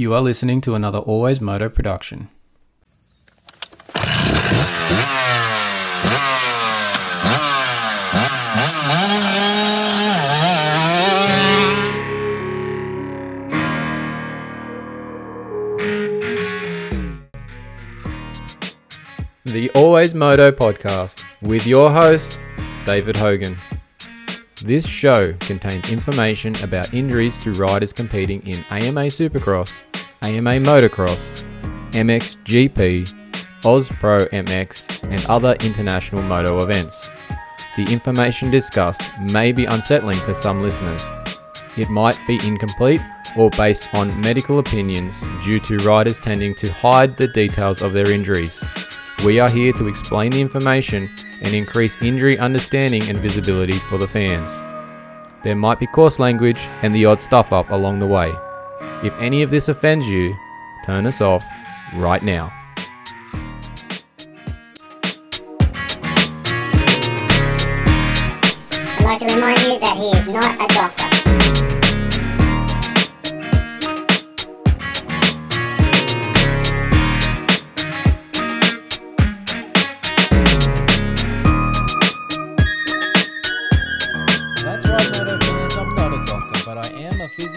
You are listening to another Always Moto production. The Always Moto podcast with your host, David Hogan. This show contains information about injuries to riders competing in AMA Supercross, AMA Motocross, MXGP, Oz Pro MX, and other international moto events. The information discussed may be unsettling to some listeners. It might be incomplete or based on medical opinions due to riders tending to hide the details of their injuries. We are here to explain the information and increase injury understanding and visibility for the fans. There might be coarse language and the odd stuff up along the way. If any of this offends you, turn us off right now. I'd like to remind you that he is not a doctor.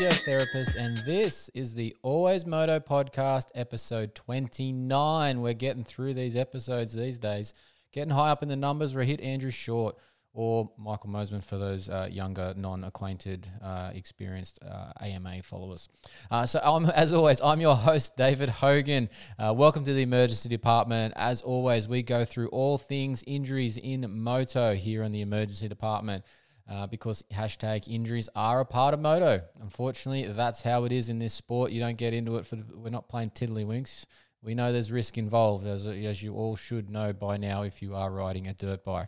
Physiotherapist, and this is the Always Moto podcast, episode 29. We're getting through these episodes these days, getting high up in the numbers. We hit Andrew Short or Michael Mosiman for those uh, younger, non-acquainted, uh, experienced uh, AMA followers. Uh, so, I'm, as always, I'm your host, David Hogan. Uh, welcome to the emergency department. As always, we go through all things injuries in moto here in the emergency department uh, because hashtag injuries are a part of moto. Unfortunately, that's how it is in this sport. You don't get into it for we're not playing tiddlywinks. We know there's risk involved, as, as you all should know by now if you are riding a dirt bike.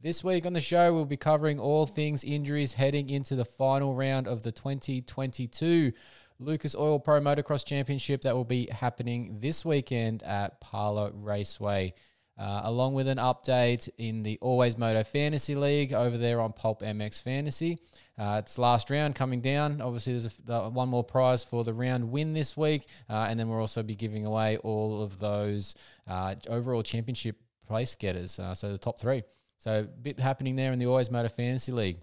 This week on the show, we'll be covering all things injuries heading into the final round of the 2022 Lucas Oil Pro Motocross Championship that will be happening this weekend at Pala Raceway. Uh, along with an update in the Always Moto Fantasy League over there on Pulp MX Fantasy. Uh, it's last round coming down. Obviously, there's a, one more prize for the round win this week, uh, and then we'll also be giving away all of those uh, overall championship place getters. Uh, so the top three. So a bit happening there in the Always Moto Fantasy League.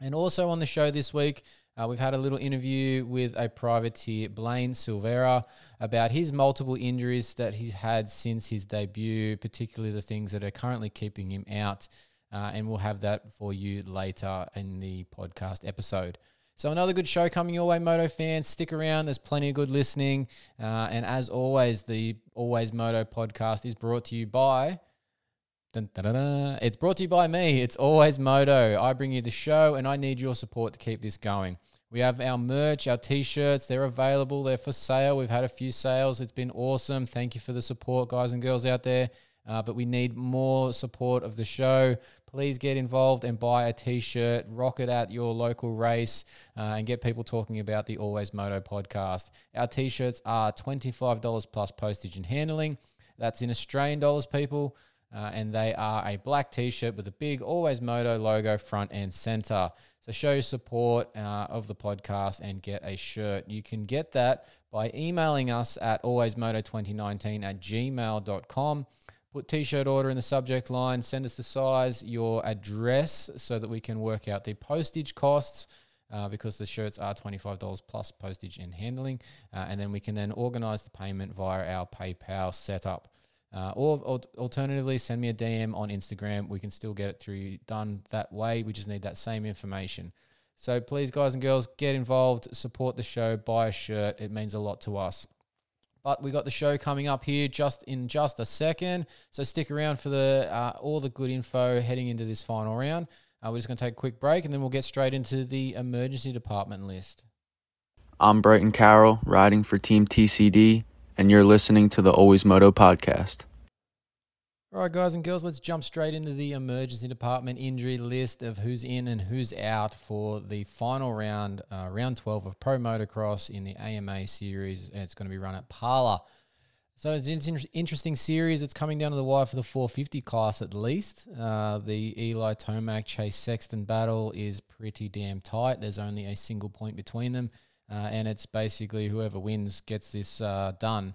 And also on the show this week, uh, we've had a little interview with a privateer, Blaine Silvera, about his multiple injuries that he's had since his debut, particularly the things that are currently keeping him out. Uh, and we'll have that for you later in the podcast episode. So another good show coming your way, Moto fans. Stick around. There's plenty of good listening. Uh, and as always, the Always Moto podcast is brought to you by Dun. It's brought to you by me. It's always Moto. I bring you the show, and I need your support to keep this going. We have our merch, our t-shirts. They're available. They're for sale. We've had a few sales. It's been awesome. Thank you for the support, guys and girls out there. Uh, but we need more support of the show. Please get involved and buy a t-shirt. Rock it at your local race uh, and get people talking about the Always Moto podcast. Our t-shirts are $25 plus postage and handling. That's in Australian dollars, people. Uh, and they are a black t-shirt with a big Always Moto logo front and center. So show your support uh, of the podcast and get a shirt. You can get that by emailing us at alwaysmoto2019 at gmail.com. Put t-shirt order in the subject line. Send us the size, your address, so that we can work out the postage costs. Uh, because the shirts are $25 plus postage and handling. Uh, and then we can then organize the payment via our PayPal setup. Uh, or, or alternatively, send me a DM on Instagram. We can still get it through done that way. We just need that same information. So please, guys and girls, get involved, support the show, buy a shirt. It means a lot to us. But we got the show coming up here just in just a second. So stick around for the uh, all the good info heading into this final round. Uh, we're just going to take a quick break and then we'll get straight into the emergency department list. I'm Brighton Carroll, riding for Team TCD, and you're listening to the Always Moto podcast. All right, guys and girls, let's jump straight into the emergency department injury list of who's in and who's out for the final round, uh, round 12 of Pro Motocross in the AMA series. And it's going to be run at Pala. So it's an interesting series. It's coming down to the wire for the 450 class at least. Uh, the Eli Tomac Chase Sexton battle is pretty damn tight. There's only a single point between them. Uh, and it's basically whoever wins gets this uh, done,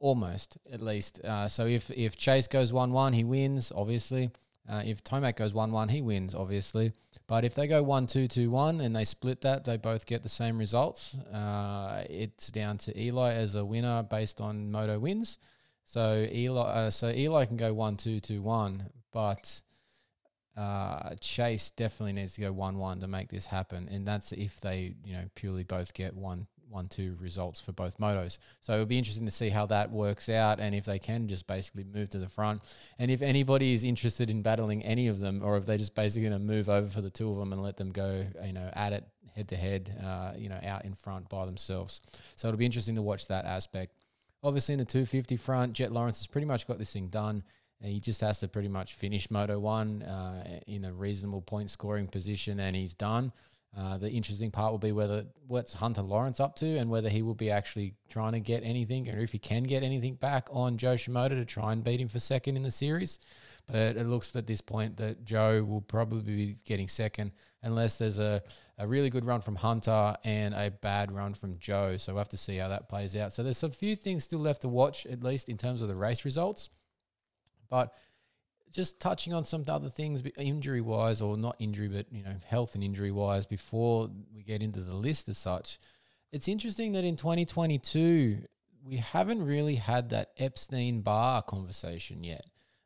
almost at least. Uh, so if if Chase goes one one, he wins, obviously. Uh, if Tomac goes 1 1, he wins, obviously. But if they go 1 2 2 1 and they split that, they both get the same results. Uh, it's down to Eli as a winner based on Moto wins. So Eli, uh, so Eli can go 1 2 2 1, but uh, Chase definitely needs to go 1 1 to make this happen. And that's if they, you know, purely both get one one two results for both motos. So it'll be interesting to see how that works out and if they can just basically move to the front. And if anybody is interested in battling any of them, or if they're just basically going to move over for the two of them and let them go, you know, at it head to head, you know, out in front by themselves. So it'll be interesting to watch that aspect. Obviously, in the 250 front, Jett Lawrence has pretty much got this thing done. He just has to pretty much finish Moto 1 uh, in a reasonable point scoring position, and he's done. Uh, the interesting part will be whether what's Hunter Lawrence up to and whether he will be actually trying to get anything or if he can get anything back on Jo Shimoda to try and beat him for second in the series. But it looks at this point that Jo will probably be getting second unless there's a, a really good run from Hunter and a bad run from Jo. So we'll have to see how that plays out. So there's a few things still left to watch, at least in terms of the race results. But just touching on some other things, injury wise, or not injury, but you know, health and injury wise, before we get into the list as such. It's interesting that in 2022 we haven't really had that Epstein Barr conversation yet.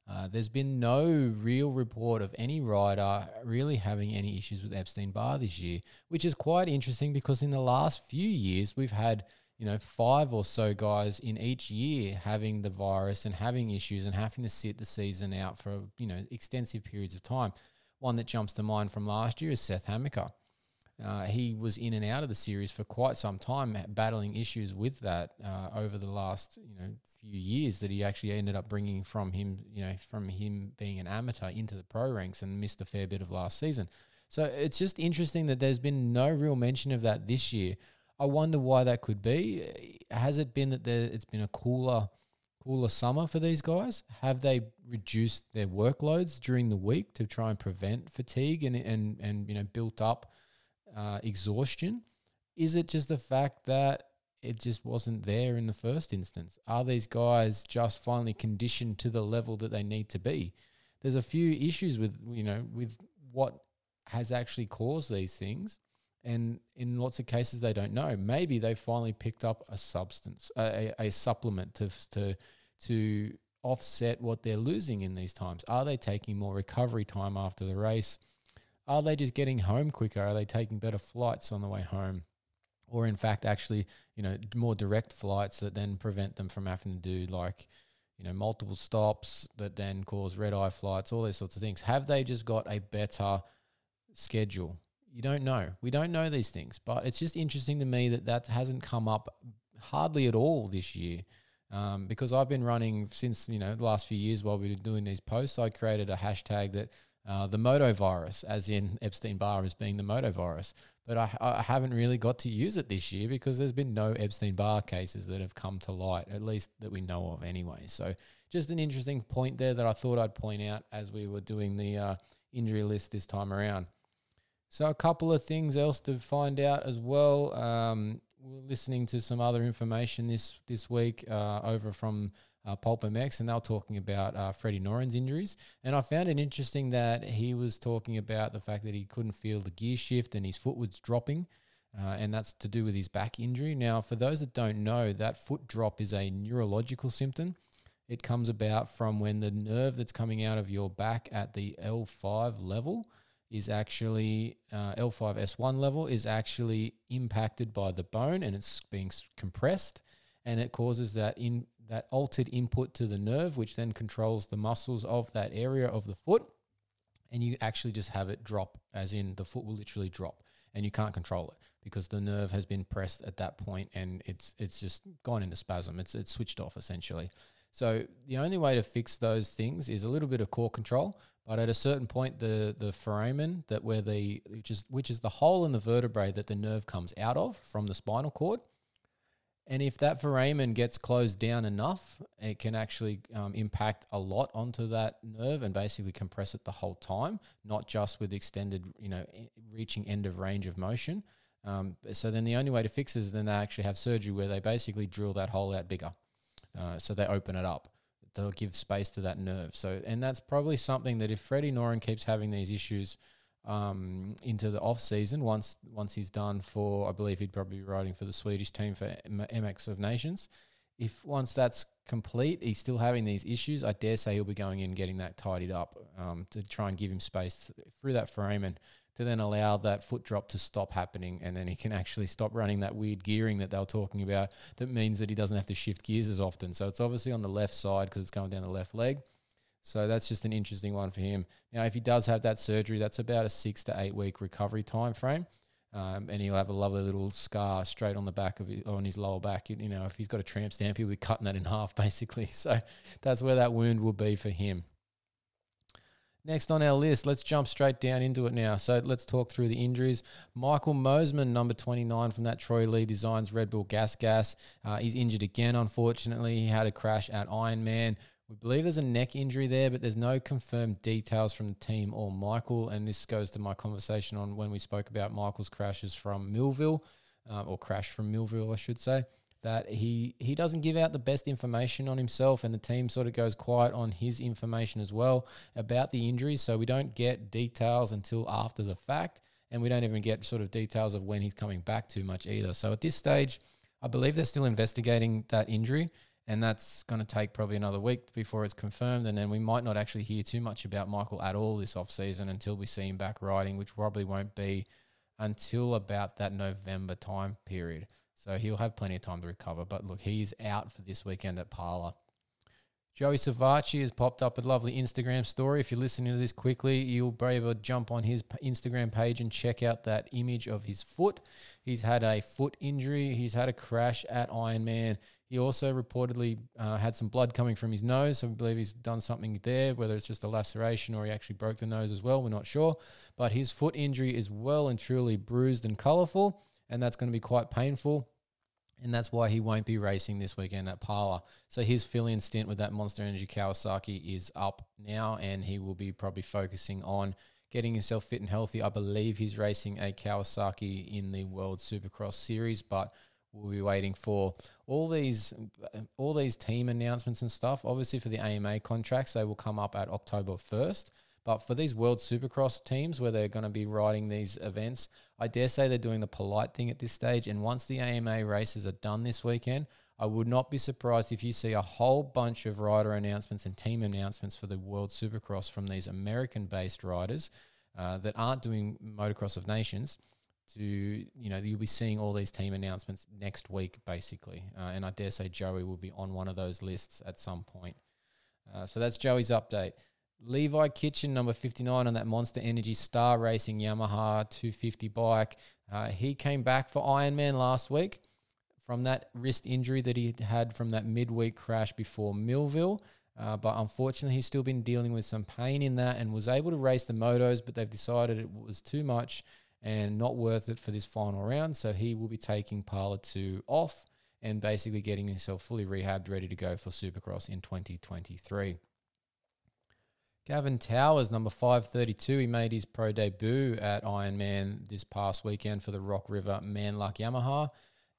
Uh, there's been no real report of any rider really having any issues with Epstein Barr this year, which is quite interesting because in the last few years we've had you know, five or so guys in each year having the virus and having issues and having to sit the season out for, you know, extensive periods of time. One that jumps to mind from last year is Seth Hammaker. Uh, he was in and out of the series for quite some time, battling issues with that uh, over the last you know few years. That he actually ended up bringing from him, you know, from him being an amateur into the pro ranks and missed a fair bit of last season. So it's just interesting that there's been no real mention of that this year. I wonder why that could be. Has it been that there, it's been a cooler, cooler summer for these guys? Have they reduced their workloads during the week to try and prevent fatigue and and and you know built up uh, exhaustion? Is it just the fact that it just wasn't there in the first instance? Are these guys just finally conditioned to the level that they need to be? There's a few issues with you know with what has actually caused these things and in lots of cases they don't know. Maybe they finally picked up a substance, a, a, supplement to to to offset what they're losing in these times. Are they taking more recovery time after the race? Are they just getting home quicker? Are they taking better flights on the way home? Or in fact, actually, you know, more direct flights that then prevent them from having to do like, you know, multiple stops that then cause red eye flights, all those sorts of things. Have they just got a better schedule? You don't know. We don't know these things, but it's just interesting to me that that hasn't come up hardly at all this year. Um, because I've been running since you know the last few years while we were doing these posts. I created a hashtag that uh, the moto virus, as in Epstein Barr as being the moto virus, but I, I haven't really got to use it this year because there's been no Epstein Barr cases that have come to light, at least that we know of anyway. So just an interesting point there that I thought I'd point out as we were doing the uh, injury list this time around. So a couple of things else to find out as well. Um, we're listening to some other information this this week uh, over from uh, Pulp MX, and they were talking about uh, Freddie Noren's injuries. And I found it interesting that he was talking about the fact that he couldn't feel the gear shift and his foot was dropping. Uh, and that's to do with his back injury. Now, for those that don't know, that foot drop is a neurological symptom. It comes about from when the nerve that's coming out of your back at the L5 level is actually uh, L5S1 level is actually impacted by the bone and it's being compressed and it causes that in that altered input to the nerve which then controls the muscles of that area of the foot and you actually just have it drop as in the foot will literally drop and you can't control it because the nerve has been pressed at that point and it's it's just gone into spasm. It's it's switched off essentially. So the only way to fix those things is a little bit of core control but at a certain point, the the foramen that where the which is which is the hole in the vertebrae that the nerve comes out of from the spinal cord, and if that foramen gets closed down enough, it can actually um, impact a lot onto that nerve and basically compress it the whole time, not just with extended, you know, reaching end of range of motion. Um, so then the only way to fix it is then they actually have surgery where they basically drill that hole out bigger. Uh, so they open it up. They'll give space to that nerve. So and that's probably something that if Freddie Noren keeps having these issues um, into the off season, once once he's done for, I believe he'd probably be riding for the Swedish team for M- MX of Nations. If once that's complete, he's still having these issues. I dare say he'll be going in getting that tidied up um, to try and give him space through that frame and to then allow that foot drop to stop happening, and then he can actually stop running that weird gearing that they were talking about. That means that he doesn't have to shift gears as often. So it's obviously on the left side because it's going down the left leg. So that's just an interesting one for him. Now, if he does have that surgery, that's about a six to eight week recovery time frame. Um, and he'll have a lovely little scar straight on the back of his, on his lower back. You know, if he's got a tramp stamp, he'll be cutting that in half basically. So that's where that wound will be for him. Next on our list, let's jump straight down into it now. So let's talk through the injuries. Michael Mosiman, number 29 from that Troy Lee Designs Red Bull Gas Gas. Uh, he's injured again, unfortunately. He had a crash at Ironman. We believe there's a neck injury there, but there's no confirmed details from the team or Michael. And this goes to my conversation on when we spoke about Michael's crashes from Millville, uh, or crash from Millville, I should say that he he doesn't give out the best information on himself, and the team sort of goes quiet on his information as well about the injuries. So we don't get details until after the fact, and we don't even get sort of details of when he's coming back too much either. So at this stage, I believe they're still investigating that injury. And that's going to take probably another week before it's confirmed. And then we might not actually hear too much about Michael at all this off season until we see him back riding, which probably won't be until about that November time period. So he'll have plenty of time to recover. But look, he's out for this weekend at Pala. Joey Savatgy has popped up a lovely Instagram story. If you're listening to this quickly, you'll be able to jump on his Instagram page and check out that image of his foot. He's had a foot injury. He's had a crash at Ironman. He also reportedly uh, had some blood coming from his nose. So I believe he's done something there, whether it's just a laceration or he actually broke the nose as well. We're not sure. But his foot injury is well and truly bruised and colourful, and that's going to be quite painful and that's why he won't be racing this weekend at Pala. So his fill-in stint with that Monster Energy Kawasaki is up now, and he will be probably focusing on getting himself fit and healthy. I believe he's racing a Kawasaki in the World Supercross Series, but we'll be waiting for all these all these team announcements and stuff. Obviously, for the AMA contracts, they will come up at October first. But for these World Supercross teams where they're going to be riding these events, I dare say they're doing the polite thing at this stage. And once the AMA races are done this weekend, I would not be surprised if you see a whole bunch of rider announcements and team announcements for the World Supercross from these American based riders uh, that aren't doing Motocross of Nations to you know you'll be seeing all these team announcements next week basically uh, and i dare say joey will be on one of those lists at some point uh, so that's joey's update Levi Kitchen, number 59 on that Monster Energy Star Racing Yamaha 250 bike. Uh, he came back for Ironman last week from that wrist injury that he had from that midweek crash before Millville. Uh, but unfortunately, he's still been dealing with some pain in that and was able to race the motos, but they've decided it was too much and not worth it for this final round. So he will be taking Pala 2 off and basically getting himself fully rehabbed, ready to go for Supercross in 2023. Gavin Towers, number 532, he made his pro debut at Ironman this past weekend for the Rock River Manluck Yamaha.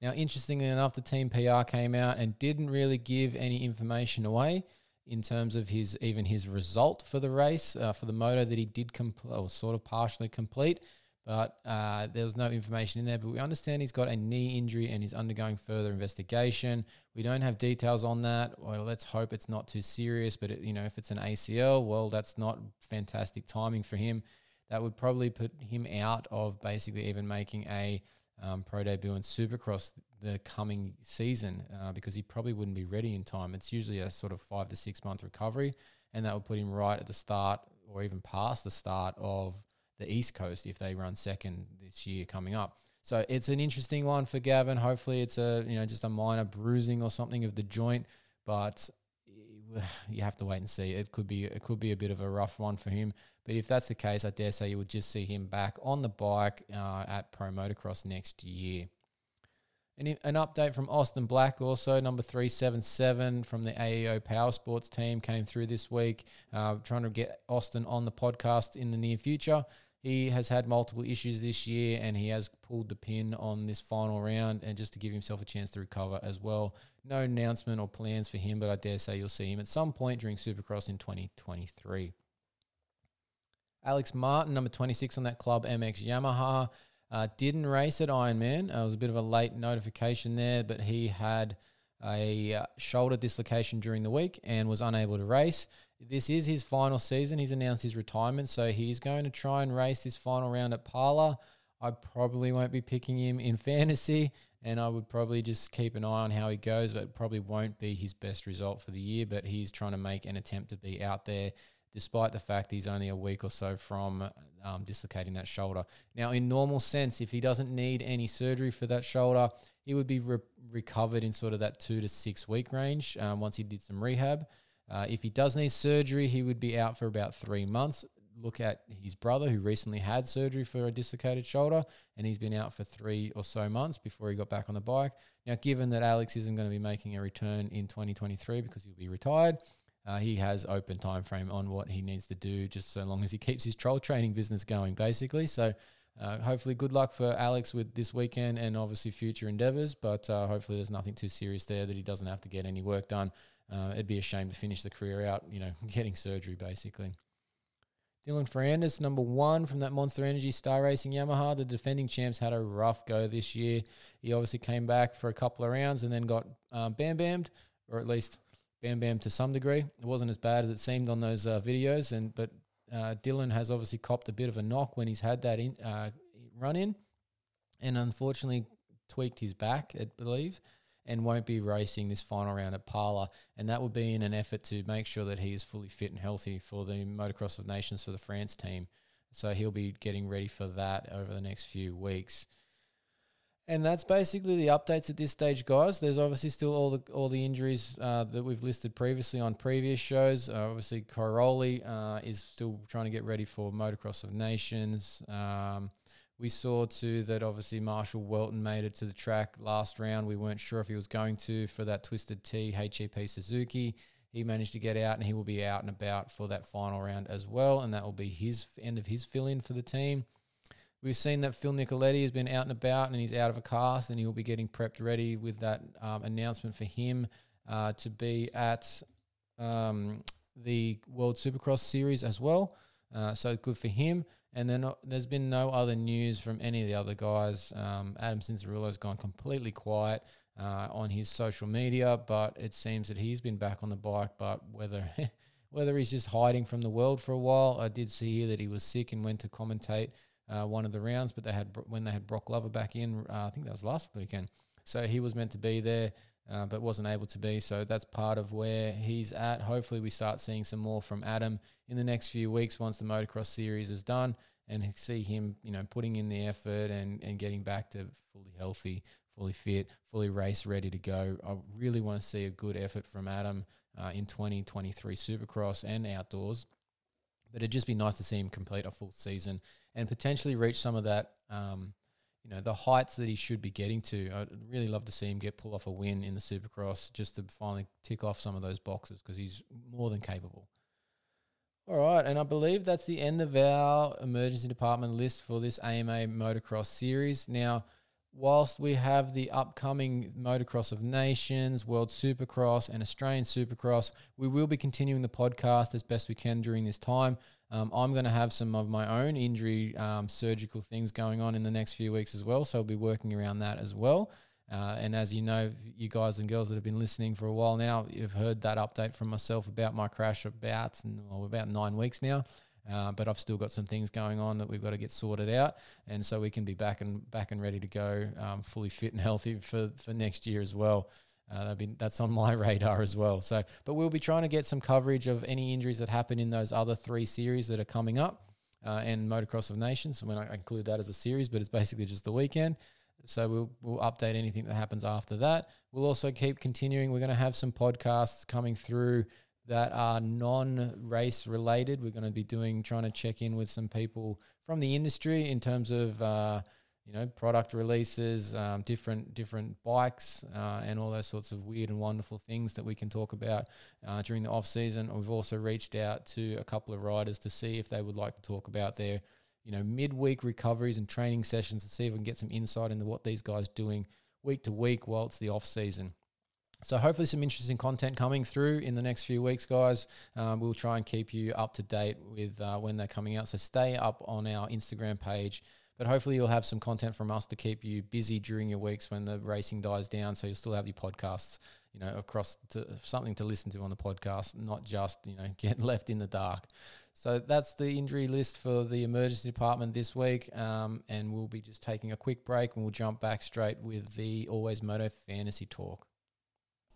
Now, interestingly enough, the team PR came out and didn't really give any information away in terms of his even his result for the race uh, for the moto that he did complete or sort of partially complete but uh, there was no information in there. But we understand he's got a knee injury and he's undergoing further investigation. We don't have details on that. Well, let's hope it's not too serious. But it, you know, if it's an ACL, well, that's not fantastic timing for him. That would probably put him out of basically even making a um, pro debut in Supercross the coming season uh, because he probably wouldn't be ready in time. It's usually a sort of five to six month recovery, and that would put him right at the start or even past the start of the East Coast if they run second this year coming up. So it's an interesting one for Gavin. Hopefully, it's a you know just a minor bruising or something of the joint, but you have to wait and see. It could be it could be a bit of a rough one for him. But if that's the case, I dare say you would just see him back on the bike uh, at Pro Motocross next year. An, an update from Austin Black, also number 377 from the AEO Power Sports team, came through this week. Uh, trying to get Austin on the podcast in the near future. He has had multiple issues this year and he has pulled the pin on this final round and just to give himself a chance to recover as well. No announcement or plans for him, but I dare say you'll see him at some point during Supercross in 2023. Alex Martin, number 26 on that Club MX Yamaha, uh, didn't race at Ironman. Uh, it was a bit of a late notification there, but he had a uh, shoulder dislocation during the week and was unable to race. This is his final season. He's announced his retirement, so he's going to try and race this final round at Pala. I probably won't be picking him in fantasy, and I would probably just keep an eye on how he goes, but probably won't be his best result for the year. But he's trying to make an attempt to be out there despite the fact he's only a week or so from um, dislocating that shoulder. Now, in normal sense, if he doesn't need any surgery for that shoulder, he would be re- recovered in sort of that two to six week range um, once he did some rehab. Uh, if he does need surgery, he would be out for about three months. Look at his brother, who recently had surgery for a dislocated shoulder, and he's been out for three or so months before he got back on the bike. Now, given that Alex isn't going to be making a return in 2023 because he'll be retired, uh, he has open time frame on what he needs to do, just so long as he keeps his troll training business going, basically. So, uh, hopefully, good luck for Alex with this weekend and obviously future endeavors. But uh, hopefully, there's nothing too serious there that he doesn't have to get any work done. Uh, it'd be a shame to finish the career out, you know, getting surgery basically. Dylan Ferrandis, number one from that Monster Energy Star Racing Yamaha. The defending champs had a rough go this year. He obviously came back for a couple of rounds and then got um, bam bammed, or at least Bam Bam to some degree. It wasn't as bad as it seemed on those uh, videos, and but uh, Dylan has obviously copped a bit of a knock when he's had that in, uh, run in, and unfortunately tweaked his back, I believe, and won't be racing this final round at Pala. And that will be in an effort to make sure that he is fully fit and healthy for the Motocross of Nations for the France team. So he'll be getting ready for that over the next few weeks. And that's basically the updates at this stage, guys. There's obviously still all the all the injuries uh, that we've listed previously on previous shows. Uh, obviously, Cairoli uh, is still trying to get ready for Motocross of Nations. Um, we saw too that obviously Marshall Weltin made it to the track last round. We weren't sure if he was going to for that Twisted Tea HEP Suzuki. He managed to get out, and he will be out and about for that final round as well. And that will be his end of his fill in for the team. We've seen that Phil Nicoletti has been out and about and he's out of a cast and he'll be getting prepped ready with that um, announcement for him uh, to be at um, the World Supercross Series as well. Uh, so good for him. And then uh, there's been no other news from any of the other guys. Um, Adam Cianciarulo's gone completely quiet uh, on his social media, but it seems that he's been back on the bike. But whether whether he's just hiding from the world for a while, I did see here that he was sick and went to commentate uh, one of the rounds, but they had when they had Brock Lover back in, uh, I think that was last weekend. So he was meant to be there, uh, but wasn't able to be. So that's part of where he's at. Hopefully, we start seeing some more from Adam in the next few weeks once the motocross series is done, and see him, you know, putting in the effort and and getting back to fully healthy, fully fit, fully race ready to go. I really want to see a good effort from Adam uh, in 2023 Supercross and outdoors. But it'd just be nice to see him complete a full season and potentially reach some of that, um, you know, the heights that he should be getting to. I'd really love to see him get pull off a win in the Supercross just to finally tick off some of those boxes because he's more than capable. All right, and I believe that's the end of our emergency department list for this AMA motocross series. Now, whilst we have the upcoming Motocross of Nations, World Supercross, and Australian Supercross, we will be continuing the podcast as best we can during this time. Um, I'm going to have some of my own injury um, surgical things going on in the next few weeks as well, so I'll be working around that as well. Uh, and as you know, you guys and girls that have been listening for a while now, you've heard that update from myself about my crash about well, about nine weeks now. Uh, but I've still got some things going on that we've got to get sorted out, and so we can be back and back and ready to go, um, fully fit and healthy for for next year as well. Uh, that's on my radar as well. So, but we'll be trying to get some coverage of any injuries that happen in those other three series that are coming up, uh, and Motocross of Nations. Mean, I include that as a series, but it's basically just the weekend. So we'll we'll update anything that happens after that. We'll also keep continuing. We're going to have some podcasts coming through that are non-race related. We're going to be doing trying to check in with some people from the industry in terms of uh, you know product releases, um, different different bikes, uh, and all those sorts of weird and wonderful things that we can talk about uh, during the off season. We've also reached out to a couple of riders to see if they would like to talk about their you know midweek recoveries and training sessions to see if we can get some insight into what these guys doing week to week while it's the off season. So hopefully some interesting content coming through in the next few weeks, guys. Um, we'll try and keep you up to date with uh, when they're coming out. So stay up on our Instagram page. But hopefully you'll have some content from us to keep you busy during your weeks when the racing dies down. So you'll still have your podcasts, you know, across to something to listen to on the podcast, not just you know get left in the dark. So that's the injury list for the emergency department this week. Um, and we'll be just taking a quick break and we'll jump back straight with the Always Moto Fantasy Talk.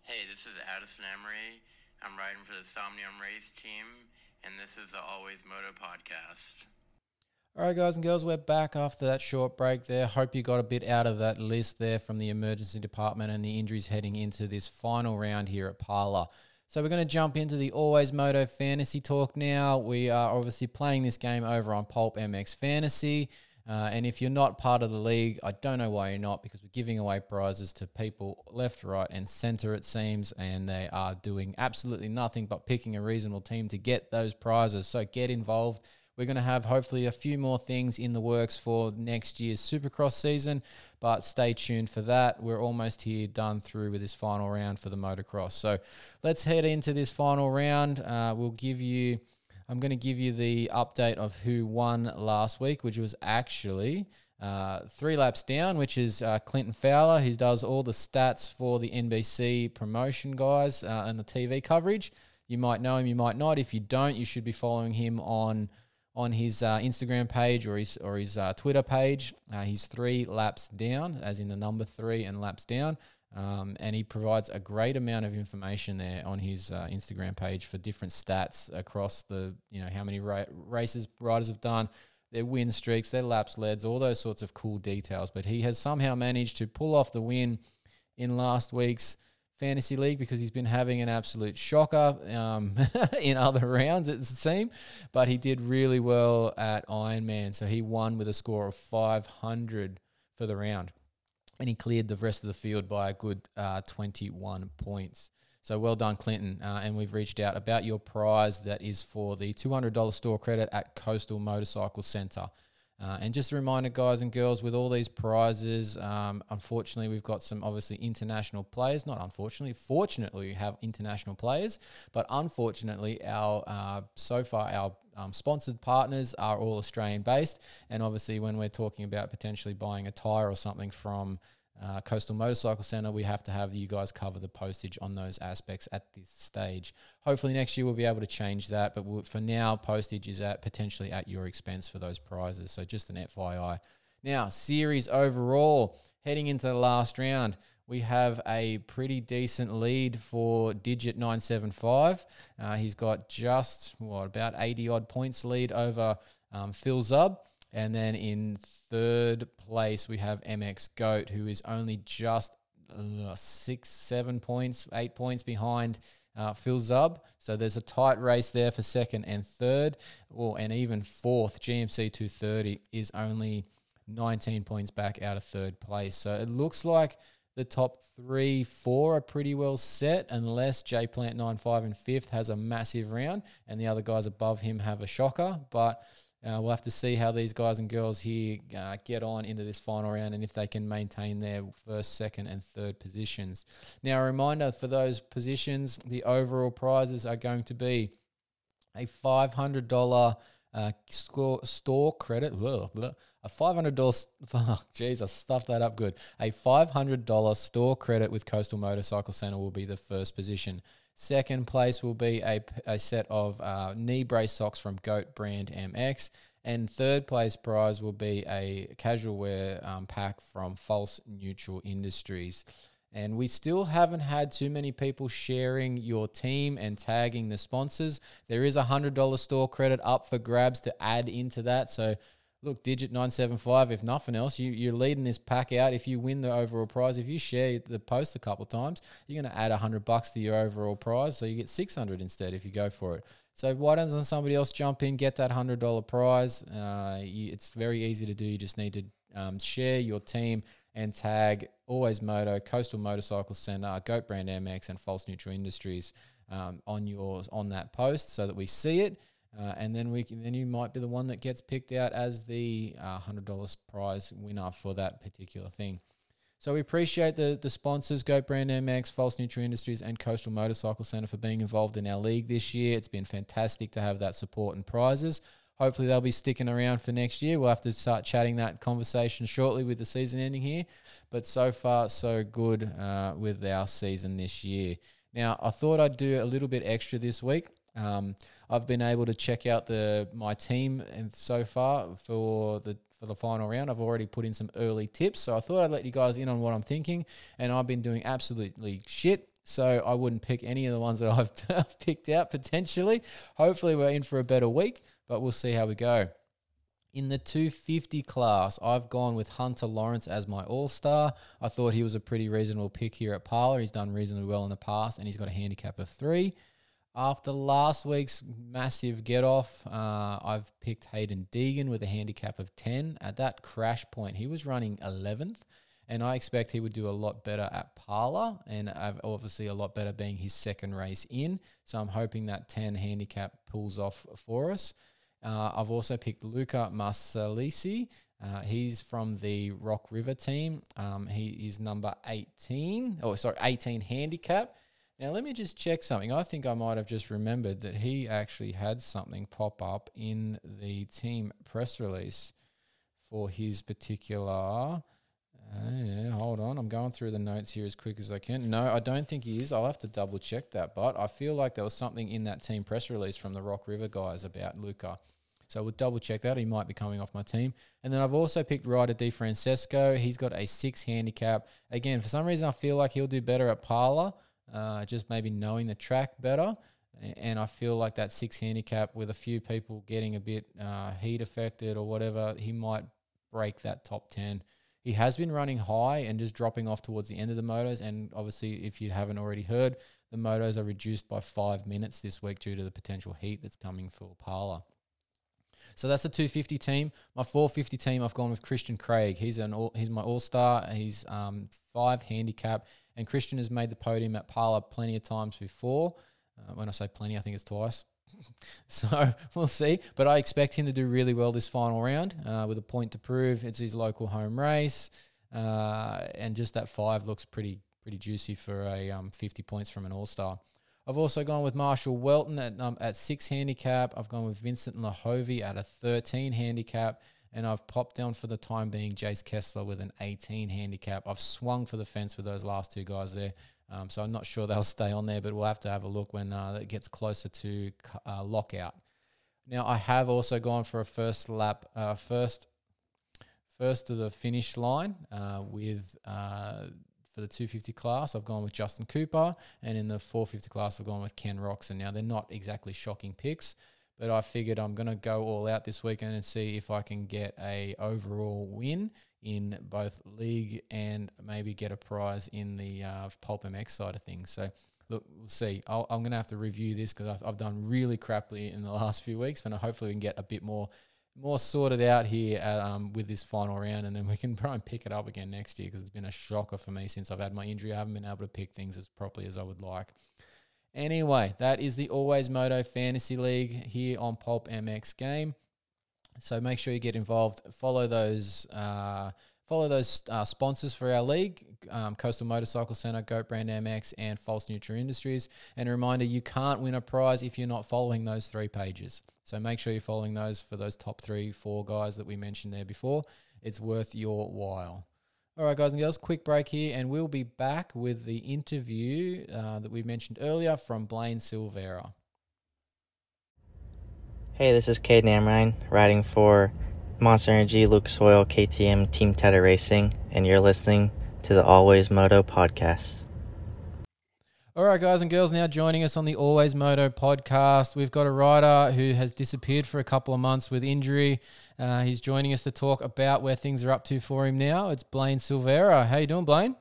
Hey, this is Addison Emery. I'm riding for the Somnium Race team, and this is the Always Moto podcast. All right, guys and girls, we're back after that short break there. Hope you got a bit out of that list there from the emergency department and the injuries heading into this final round here at Pala. So we're going to jump into the Always Moto Fantasy Talk now. We are obviously playing this game over on Pulp MX Fantasy. Uh, and if you're not part of the league, I don't know why you're not because we're giving away prizes to people left, right, and center, it seems, and they are doing absolutely nothing but picking a reasonable team to get those prizes. So get involved. We're going to have hopefully a few more things in the works for next year's Supercross season, but stay tuned for that. We're almost here, done through with this final round for the motocross. So let's head into this final round. Uh, we'll give you I'm going to give you the update of who won last week, which was actually uh, three laps down, which is uh, Clinton Fowler. He does all the stats for the NBC promotion guys uh, and the TV coverage. You might know him, you might not. If you don't, you should be following him on on his uh, Instagram page or his or his uh, Twitter page. Uh, he's three laps down, as in the number three and laps down. Um, and he provides a great amount of information there on his uh, Instagram page for different stats across the, you know, how many ra- races riders have done, their win streaks, their laps leads, all those sorts of cool details. But he has somehow managed to pull off the win in last week's fantasy league because he's been having an absolute shocker um, in other rounds, it seems. But he did really well at Ironman. So he won with a score of 500 for the round and he cleared the rest of the field by a good uh, 21 points. So well done, Clinton. Uh, and we've reached out about your prize that is for the $200 store credit at Coastal Motorcycle Centre. Uh, and just a reminder, guys and girls, with all these prizes, um, unfortunately, we've got some obviously international players. Not unfortunately, fortunately, we have international players, but unfortunately, our uh, so far our um, sponsored partners are all Australian based. And obviously, when we're talking about potentially buying a tire or something from uh, Coastal Motorcycle Centre, we have to have you guys cover the postage on those aspects at this stage. Hopefully, next year we'll be able to change that, but we'll, for now, postage is at potentially at your expense for those prizes. So, just an FYI. Now, series overall, heading into the last round, we have a pretty decent lead for Digit 975. Uh, he's got just, what, about 80 odd points lead over um, Phil Zub. And then in third place, we have MX Goat, who is only just uh, six, seven points, eight points behind uh, Phil Zub. So there's a tight race there for second and third, or and even fourth. GMC 230 is only 19 points back out of third place. So it looks like the top three, four are pretty well set, unless J Plant 9, 5, and 5th has a massive round and the other guys above him have a shocker. But uh, we'll have to see how these guys and girls here uh, get on into this final round and if they can maintain their first, second, and third positions. Now, a reminder for those positions the overall prizes are going to be a $500 uh, score, store credit, a $500, oh, geez, I stuffed that up good. A $500 store credit with Coastal Motorcycle Center will be the first position. Second place will be a, a set of uh, knee brace socks from Goat Brand MX. And third place prize will be a casual wear um, pack from False Neutral Industries. And we still haven't had too many people sharing your team and tagging the sponsors. There is a $100 store credit up for grabs to add into that. So look, Digit 975, if nothing else, you, you're leading this pack out. If you win the overall prize, if you share the post a couple times, you're going to add 100 bucks to your overall prize. So you get 600 instead if you go for it. So why doesn't somebody else jump in, get that $100 prize? Uh, you, it's very easy to do. You just need to um, share your team and tag Always Moto, Coastal Motorcycle Center, Goat Brand MX, and False Neutral Industries um, on yours on that post so that we see it Uh, and then we can, then you might be the one that gets picked out as the uh, hundred dollars prize winner for that particular thing. So we appreciate the the sponsors, Goat Brand MX, False Neutral Industries, and Coastal Motorcycle Centre for being involved in our league this year. It's been fantastic to have that support and prizes. Hopefully they'll be sticking around for next year. We'll have to start chatting that conversation shortly with the season ending here. But so far, so good uh, with our season this year. Now, I thought I'd do a little bit extra this week. Um, I've been able to check out the my team and so far for the for the final round. I've already put in some early tips, so I thought I'd let you guys in on what I'm thinking. And I've been doing absolutely shit, so I wouldn't pick any of the ones that I've picked out potentially. Hopefully, we're in for a better week, but we'll see how we go. In the 250 class, I've gone with Hunter Lawrence as my all star. I thought he was a pretty reasonable pick here at Pala. He's done reasonably well in the past, and he's got a handicap of three. After last week's massive get off, uh, I've picked Haiden Deegan with a handicap of 10. At that crash point, he was running 11th, and I expect he would do a lot better at Pala, and obviously a lot better being his second race in. So I'm hoping that 10 handicap pulls off for us. Uh, I've also picked Luca Marsalisi. Uh, he's from the Rock River team. Um, he is number 18, oh, sorry, 18 handicap. Now, let me just check something. I think I might have just remembered that he actually had something pop up in the team press release for his particular. Uh, yeah, hold on. I'm going through the notes here as quick as I can. No, I don't think he is. I'll have to double check that. But I feel like there was something in that team press release from the Rock River guys about Luca. So we'll double check that. He might be coming off my team. And then I've also picked Ryder Di Francesco. He's got a six handicap. Again, for some reason, I feel like he'll do better at Pala uh, just maybe knowing the track better. And I feel like that six handicap with a few people getting a bit uh, heat affected or whatever, he might break that top 10. He has been running high and just dropping off towards the end of the motos. And obviously, if you haven't already heard, the motos are reduced by five minutes this week due to the potential heat that's coming for Pala. So that's the 250 team. My 450 team, I've gone with Christian Craig. He's an all, he's my all star. He's um, five handicap. And Christian has made the podium at Pala plenty of times before. Uh, when I say plenty, I think it's twice. so we'll see. But I expect him to do really well this final round uh, with a point to prove. It's his local home race. Uh, and just that five looks pretty pretty juicy for a um, 50 points from an all star. I've also gone with Marshall Weltin at um, at six handicap. I've gone with Vincent Luhovey at a 13 handicap and I've popped down for the time being Jace Kessler with an 18 handicap. I've swung for the fence with those last two guys there. Um, so I'm not sure they'll stay on there, but we'll have to have a look when uh, it gets closer to uh, lockout. Now I have also gone for a first lap, uh, first, first to the finish line uh, with uh, for the 250 class. I've gone with Justin Cooper, and in the 450 class, I've gone with Ken Roczen. Now they're not exactly shocking picks. But I figured I'm going to go all out this weekend and see if I can get a overall win in both league and maybe get a prize in the uh, Pulp MX side of things. So look, we'll see. i am going to have to review this because I've, I've, done really crappily in the last few weeks, but hopefully we can get a bit more more sorted out here at, um, with this final round, and then we can try and pick it up again next year because it's been a shocker for me since I've had my injury. I haven't been able to pick things as properly as I would like. Anyway, that is the Always Moto Fantasy League here on Pulp MX Game. So make sure you get involved. Follow those. Uh, follow those uh, sponsors for our league: um, Coastal Motorcycle Center, Goat Brand MX, and False Neutral Industries. And a reminder: you can't win a prize if you're not following those three pages. So make sure you're following those for those top three, four guys that we mentioned there before. It's worth your while. All right, guys and girls, quick break here, and we'll be back with the interview uh, that we mentioned earlier from Blaine Silvera. Hey, this is Cade Amrine, riding for Monster Energy, Lucas Oil, KTM, Team Tata Racing, and you're listening to the Always Moto podcast. All right, guys and girls, now joining us on the Always Moto podcast, we've got a rider who has disappeared for a couple of months with injury. Uh, he's joining us to talk about where things are up to for him now. It's Blaine Silvera. How you doing, Blaine?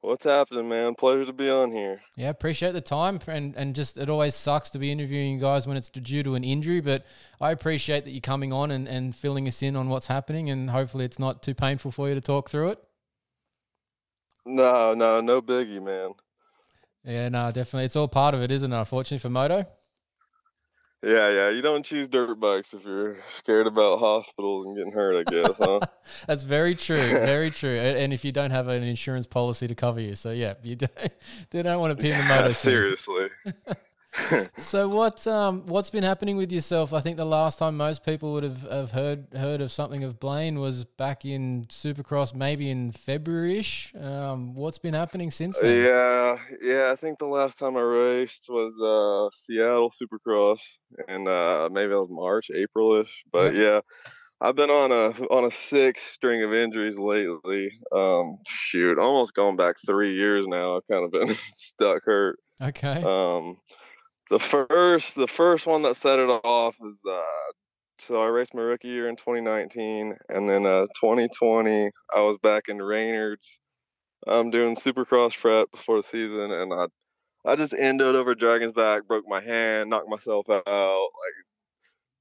What's happening, man? Pleasure to be on here. Yeah, appreciate the time, and and just it always sucks to be interviewing you guys when it's due to an injury, but I appreciate that you're coming on and, and filling us in on what's happening, and hopefully it's not too painful for you to talk through it. No, no, no biggie, man. Yeah, no, definitely. It's all part of it, isn't it? Unfortunately for Moto. Yeah, yeah. You don't choose dirt bikes if you're scared about hospitals and getting hurt. I guess, huh? That's very true. Very true. And if you don't have an insurance policy to cover you, so yeah, you don't. They don't want to pin the motor. seriously. So what um what's been happening with yourself? I think the last time most people would have, have heard heard of something of Blaine was back in Supercross, maybe in February ish. Um, what's been happening since then? Yeah, yeah. I think the last time I raced was uh, Seattle Supercross, and uh, maybe it was March, April ish. But yeah, I've been on a on a six string of injuries lately. Um, shoot, almost going back three years now. I've kind of been stuck hurt. Okay. Um, the first the first one that set it off is uh, so I raced my rookie year in 2019, and then uh, 2020 I was back in Raynard's. I'm doing Supercross prep before the season, and I I just ended over Dragon's back, broke my hand, knocked myself out, like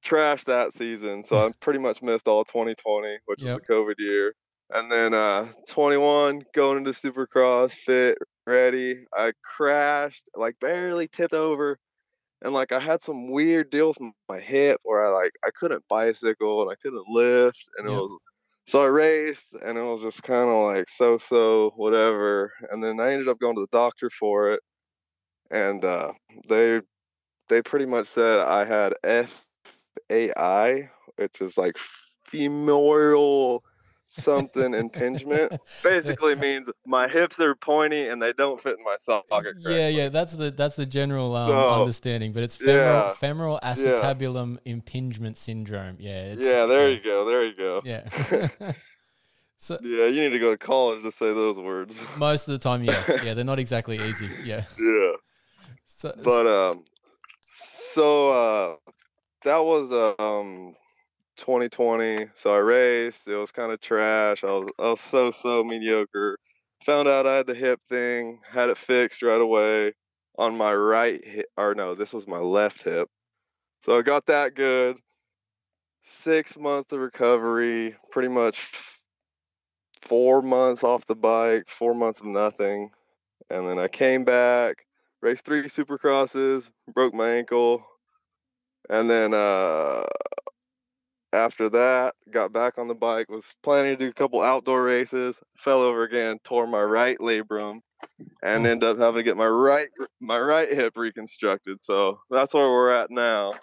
trashed that season. So I pretty much missed all 2020, which Yep. is the COVID year. And then uh 21 going into Supercross, fit, ready. I crashed, like barely tipped over. And like I had some weird deal with my hip where I like I couldn't bicycle and I couldn't lift and it was so I raced and it was just kind of like so so whatever. And then I ended up going to the doctor for it and uh they they pretty much said I had FAI, which is like femoral something impingement. Basically means my hips are pointy and they don't fit in my socket. yeah, correctly. yeah, that's the that's the general um, So, understanding, but it's femoral, yeah, femoral acetabulum impingement syndrome. Yeah, it's, Yeah, there you go. There you go. Yeah. so Yeah, you need to go to college to say those words. most of the time, yeah, yeah, they're not exactly easy. Yeah. yeah. So, But um so uh that was um 2020. So I raced. It was kind of trash. I was I was so so mediocre. Found out I had the hip thing, had it fixed right away on my right hip or no, this was my left hip. So I got that good. 6 months of recovery, pretty much 4 months off the bike, 4 months of nothing. And then I came back raced three supercrosses, broke my ankle, and then uh, after that, got back on the bike. Was planning to do a couple outdoor races. Fell over again, tore my right labrum, and Oh. ended up having to get my right my right hip reconstructed. So that's where we're at now.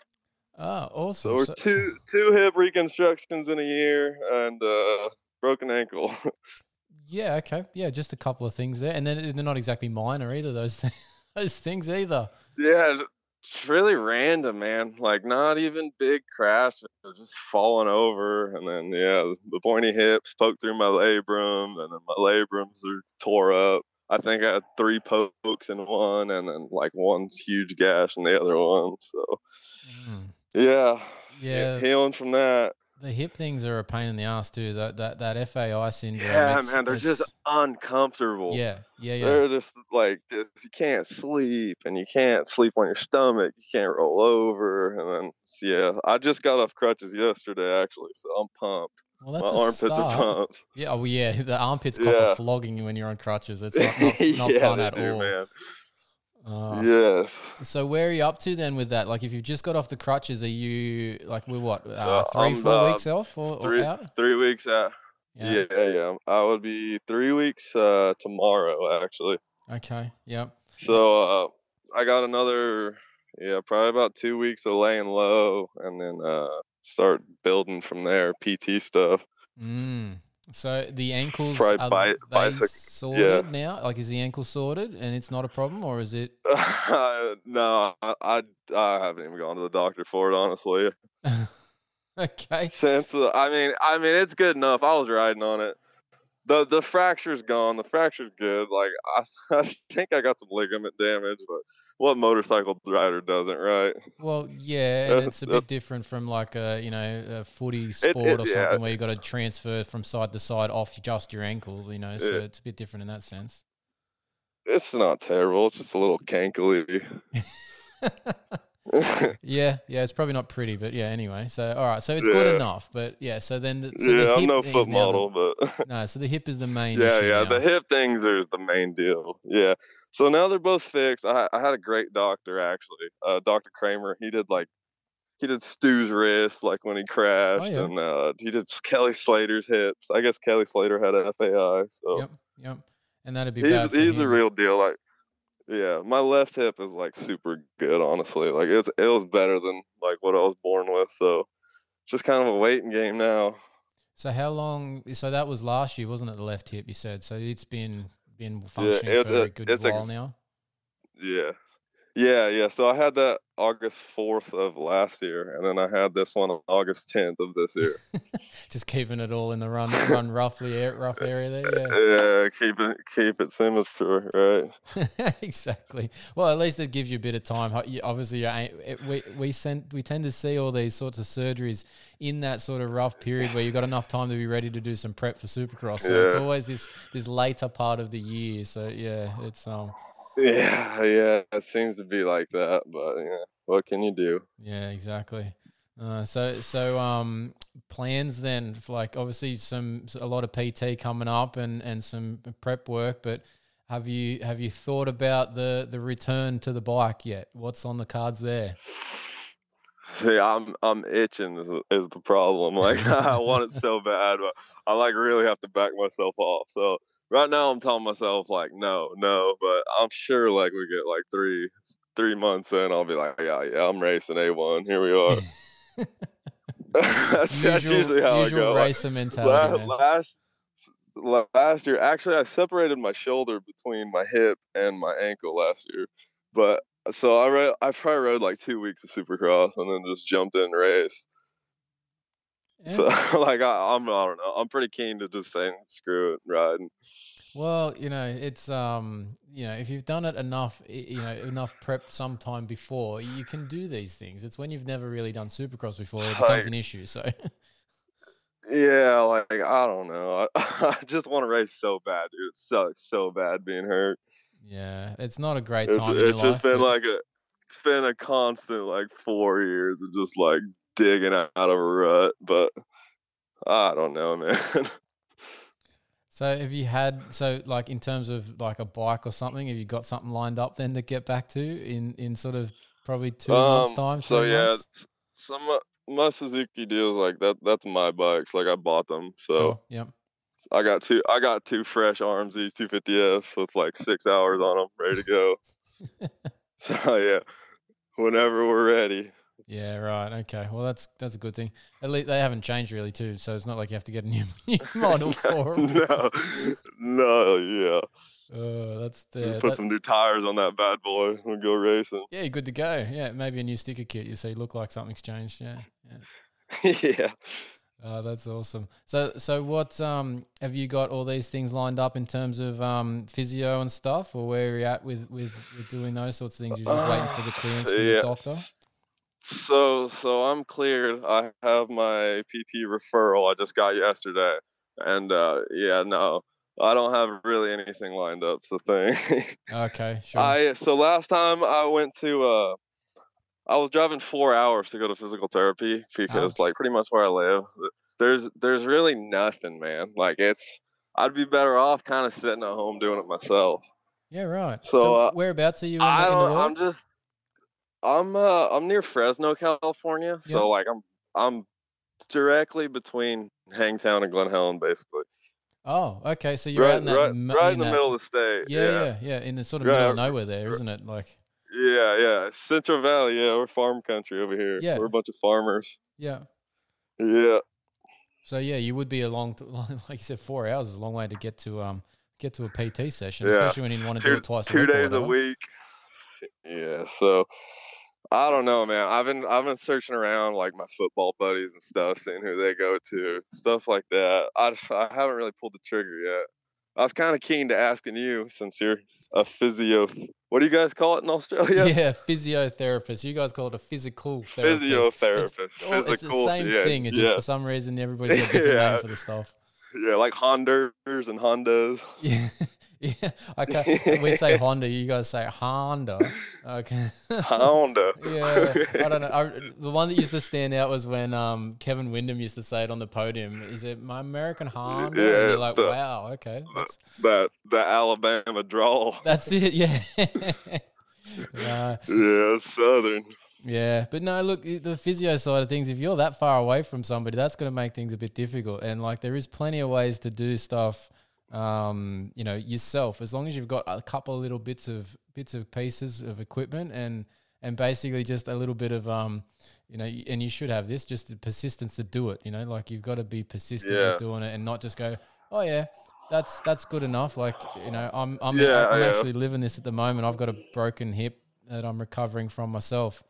ah, So we're So- two two hip reconstructions in a year and uh, broken ankle. yeah, okay, yeah, just a couple of things there, and then they're not exactly minor either. Those those things either. Yeah, it's really random, man. Like not even big crash, just falling over, and then yeah, the pointy hips poked through my labrum, and then my labrums are tore up. I think I had three pokes in one, and then like one's huge gash in the other one. So Mm. yeah, Yeah. healing from that. The hip things are a pain in the ass too. That that that FAI syndrome. Yeah, man, they're just uncomfortable. yeah, yeah, yeah. They're just like just, you can't sleep and you can't sleep on your stomach. You can't roll over, and then yeah, I just got off crutches yesterday actually, so I'm pumped. Well, My that's a armpits start. are pumped. Yeah, oh, well, yeah. The armpits cop Yeah. are flogging you when you're on crutches. It's not not, not yeah, fun at do, all. man. Uh, yes. So where are you up to then with that? Like, if you've just got off the crutches, are you like we're what uh, So 3 I'm, four uh, weeks off or, or Three out? three weeks out. Yeah. yeah, I would be three weeks uh, tomorrow actually. Okay. Yep. So uh, I got another yeah, probably about two weeks of laying low, and then uh, start building from there. PT stuff. Mm. So the ankles Probably are bi- they bicycle- sorted now? Like, is the ankle sorted and it's not a problem, or is it? no, I, I I haven't even gone to the doctor for it honestly. okay. Since uh, I mean I mean it's good enough. I was riding on it. The the fracture's gone. The fracture's good. Like I, I think I got some ligament damage, but what motorcycle rider doesn't, right? Well, yeah, and it's a bit different from like a you know a footy sport it- or yeah. something where you got to transfer from side to side off just your ankle, You know, so Yeah. it's a bit different in that sense. It's not terrible. It's just a little cankly. Yeah, yeah, it's probably not pretty, but yeah. Anyway, so all right, so it's good enough, but yeah. So then, the, so the yeah, I'm hip no is foot now the- model, but no, so the hip is the main. yeah, issue yeah, now. the hip things are the main deal. Yeah. So now they're both fixed. I, I had a great doctor actually, uh, Dr. Kramer. He did like he did Stu's wrist like when he crashed, Oh, yeah. and uh, he did Kelly Slater's hips. I guess Kelly Slater had a FAI, so Yep, yep. And that'd be he's he's the him. real deal. Like, yeah, my left hip is like super good, honestly. Like it's it was better than like what I was born with, so just kind of a waiting game now. So how long? So that was last year, wasn't it? The left hip, you said. So it's been been functioning it's for a a- good while ex- now. Yeah. Yeah, yeah. So I had that August 4th of last year, and then I had this one on August 10th of this year. Just keeping it all in the run, run roughly, rough area there. Yeah. yeah, keep it keep it symmetry, right? exactly. Well, at least it gives you a bit of time. Obviously, you ain't, it, we we send we tend to see all these sorts of surgeries in that sort of rough period where you've got enough time to be ready to do some prep for Supercross. So it's always this this later part of the year. So yeah, it's um Yeah, yeah. It seems to be like that, but yeah, what can you do? yeah exactly. Uh, so so um plans then for like obviously some a lot of PT coming up and and some prep work, but. Have you have you thought about the the return to the bike yet? What's on the cards there? See, I'm I'm itching is, is the problem. Like I want it so bad, but I like really have to back myself off. So right now I'm telling myself like no, no, but I'm sure like we get like three three months in, I'll be like yeah, yeah, I'm racing A1. Here we are. that's, that's usually how usual I go. Like, racer mentality. la- man. last last year actually i separated my shoulder between my hip and my ankle last year but uh, so i rode i probably rode like two weeks of supercross and then just jumped in race. Yeah. so like I, i'm i don't know i'm pretty keen to just say screw it riding you know, it's um, you know, if you've done it enough, you know, enough prep sometime before, you can do these things. It's when you've never really done Supercross before it becomes Like- an issue. So yeah like i don't know i, I just want to race so bad dude it sucks so bad being hurt yeah, it's not a great it's, time in it's your life. just been but- like a it's been a constant like four years of just like digging out of a rut but i don't know man so have you had so like in terms of like a bike or something? Have you got something lined up then to get back to in in sort of probably two months Um, time? so yeah months? some of my suzuki deals like that that's my bikes like i bought them so Sure. Yep. i got two i got two fresh rmz 250fs with like six hours on them ready to go so yeah whenever we're ready Yeah, right. Okay. Well, that's that's a good thing. At least they haven't changed really too, so it's not like you have to get a new, new model for them. no no yeah Uh, that's the, yeah, put that- some new tires on that bad boy and go racing yeah, you're good to go. Yeah, maybe a new sticker kit. You say look like something's changed. Yeah, yeah. yeah Uh, that's awesome. So, so what um have you got all these things lined up in terms of um physio and stuff, or where are you at with with, with doing those sorts of things? You're just waiting for the clearance from the doctor. So so I'm cleared. I have my PT referral I just got yesterday. And uh yeah, no. I don't have really anything lined up, the thing. Okay, sure. I so last time I went to uh I was driving 4 hours to go to physical therapy because Ouch. like pretty much where I live there's there's really nothing, man. Like it's I'd be better off kind of sitting at home doing it myself. yeah, right. so, uh, whereabouts are you in I in don't. world? I'm just. I'm uh. I'm near Fresno, California. Yeah. So like I'm. I'm directly between Hangtown and Glen Helen, basically. oh, okay. So you're out Right, in that right, m- right in the that- middle of the state. Yeah, Yeah, yeah, yeah, in the sort of Right, middle of nowhere there, isn't it? Like, yeah, yeah. Central Valley. Yeah, we're farm country over here. Yeah. we're a bunch of farmers. yeah. Yeah, So yeah, you would be a long, like you said, four hours is a long way to get to um get to a PT session, Yeah. especially when you want to do it twice a two week. or days a week. Yeah, so I don't know, man. I've been I've been searching around like my football buddies and stuff, seeing who they go to, stuff like that. I just, I haven't really pulled the trigger yet. I was kind of keen to asking you since you're a physio. What do you guys call it in Australia? Yeah, physiotherapist. You guys call it a physical therapist. Physiotherapist. It's, all- it's the same yeah, thing. It's just for some reason everybody's got a different Yeah. name for the stuff. Yeah, like Hondas and Hondas. Yeah, yeah. Okay, we say Honda. You guys say Honda. Okay. Honda. Yeah, I don't know. I, the one that used to stand out was when um, Kevin Windham used to say it on the podium. He said, "My American Honda," and Yeah, you're like, the- "Wow, okay, that's that the Alabama drawl. that's it." Yeah. Yeah, Southern. Yeah, but no, look, the physio side of things, if you're that far away from somebody, that's going to make things a bit difficult. And like, there is plenty of ways to do stuff, um, you know, yourself, as long as you've got a couple of little bits of bits of pieces of equipment and and basically just a little bit of um, you know, and you should have this just the persistence to do it. You know, like you've got to be persistent Yeah. with doing it and not just go, oh yeah. That's that's good enough. Like you know, I'm I'm Yeah, I'm yeah. actually living this at the moment. I've got a broken hip that I'm recovering from myself.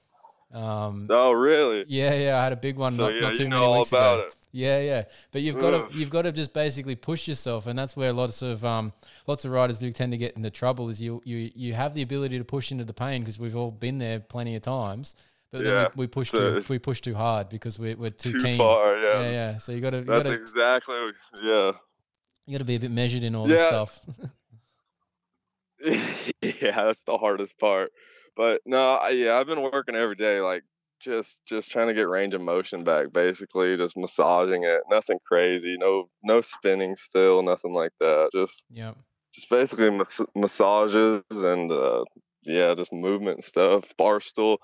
Um, Oh, really? yeah, yeah, I had a big one So not, yeah, not too you many weeks about ago. it. Yeah, yeah, but you've got Ugh. to you've got to just basically push yourself, and that's where lots of um, lots of riders do tend to get into trouble. Is you you you have the ability to push into the pain because we've all been there plenty of times, but then we, we push so too we push too hard because we're we're too, Too keen. far, yeah. yeah, yeah. So you got to you That's got to exactly. Yeah. you got to be a bit measured in all this stuff. yeah, that's the hardest part. But no, I, yeah, I've been working every day, like just just trying to get range of motion back, basically, just massaging it. Nothing crazy, no no spinning still, nothing like that. Just yeah, just basically mas- massages and uh, yeah, just movement stuff. Bar stool,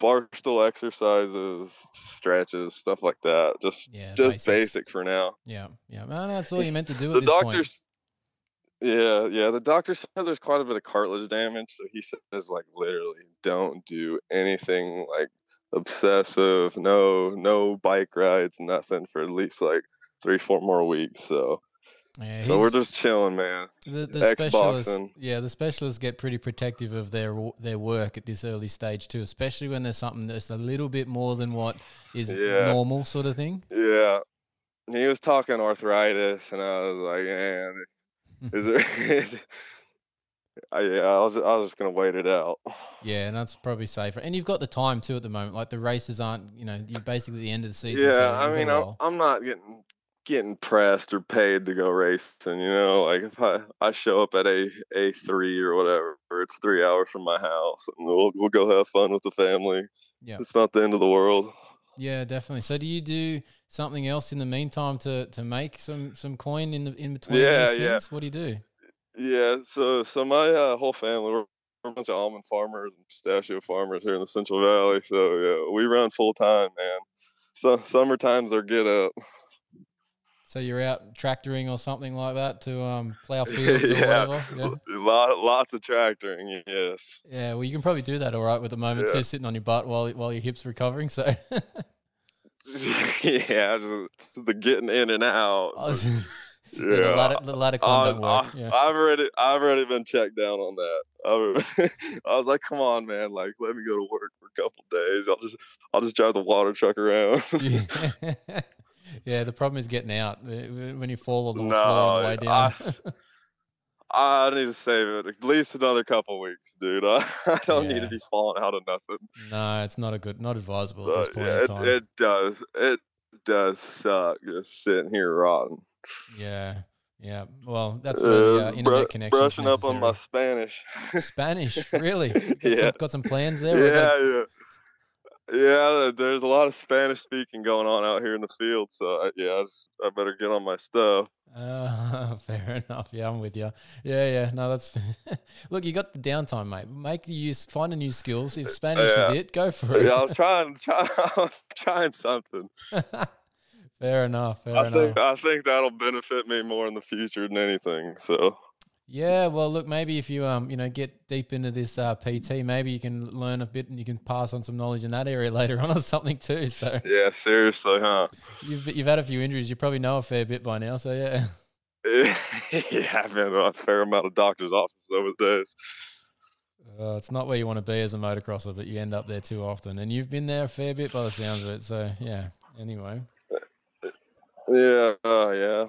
bar stool exercises, stretches, stuff like that. Just yeah, just basic for now. Yeah, yeah. Well, that's all you're meant to do at the this point. doctors yeah yeah the doctor said there's quite a bit of cartilage damage so he says like literally don't do anything like obsessive no no bike rides nothing for at least like three four more weeks so Yeah, so we're just chilling man The, the specialists, yeah, the specialists get pretty protective of their their work at this early stage too, especially when there's something that's a little bit more than what is Yeah. normal, sort of thing. yeah he was talking arthritis and i was like man is there is, I, yeah, I was I was just gonna wait it out. Yeah, and that's probably safer. And you've got the time too at the moment. Like the races aren't, you know, you're basically the end of the season. Yeah, so I mean, I'm. I'm not getting getting pressed or paid to go racing. You know, like if I, I show up at a a three or whatever, it's three hours from my house, and we'll we'll go have fun with the family. yeah, It's not the end of the world. yeah, definitely. So do you do something else in the meantime to to make some some coin in the in between Yeah, these yeah. What do you do? Yeah, so so my uh, whole family we're, we're a bunch of almond farmers and pistachio farmers here in the Central Valley. So yeah, we run full time, man. So summer times our get up. So you're out tractoring or something like that to um, plow fields or Yeah. whatever. Yeah. Lot, lots of tractoring, yes. Yeah, well, you can probably do that all right with the moment Yeah. too, sitting on your butt while while your hips recovering. So, yeah, just the getting in and out. Oh, I was- yeah, yeah, the ladder, the ladder climb I, don't work. I- Yeah, I've already, I've already been checked down on that. I've, I was like, come on, man, like let me go to work for a couple days. I'll just, I'll just drive the water truck around. yeah. yeah. The problem is getting out when you fall on the No, floor on the way down. I need to save it at least another couple weeks, dude. I, I don't need to be falling out of nothing. no, it's not a good, not advisable at this point yeah, in it, time. it does, it does suck just sitting here rotting. yeah, yeah. Well, that's where the uh, Uh, internet bru- connection. brushing up on my Spanish. Spanish. Really? Got, Yeah. some, got some plans there. yeah, yeah. There's a lot of Spanish speaking going on out here in the field, so I, yeah, I, just, I better get on my stuff. Uh, fair enough. Yeah, I'm with you. Yeah, yeah. No, that's look. You got the downtime, mate. Make the use, find a new skills. If Spanish Yeah. is it, go for it. Yeah, I'm trying, try, I'm trying something. fair enough. Fair I enough. think I think that'll benefit me more in the future than anything. So Yeah, well, look, maybe if you um, you know, get deep into this uh, PT, maybe you can learn a bit and you can pass on some knowledge in that area later on or something too. So yeah, seriously, huh? you've you've had a few injuries, you probably know a fair bit by now. So yeah, yeah, I've been to a fair amount of doctors' offices over the days. uh, it's not where you want to be as a motocrosser, but you end up there too often, and you've been there a fair bit by the sounds of it. So yeah. Anyway, Yeah, uh, yeah,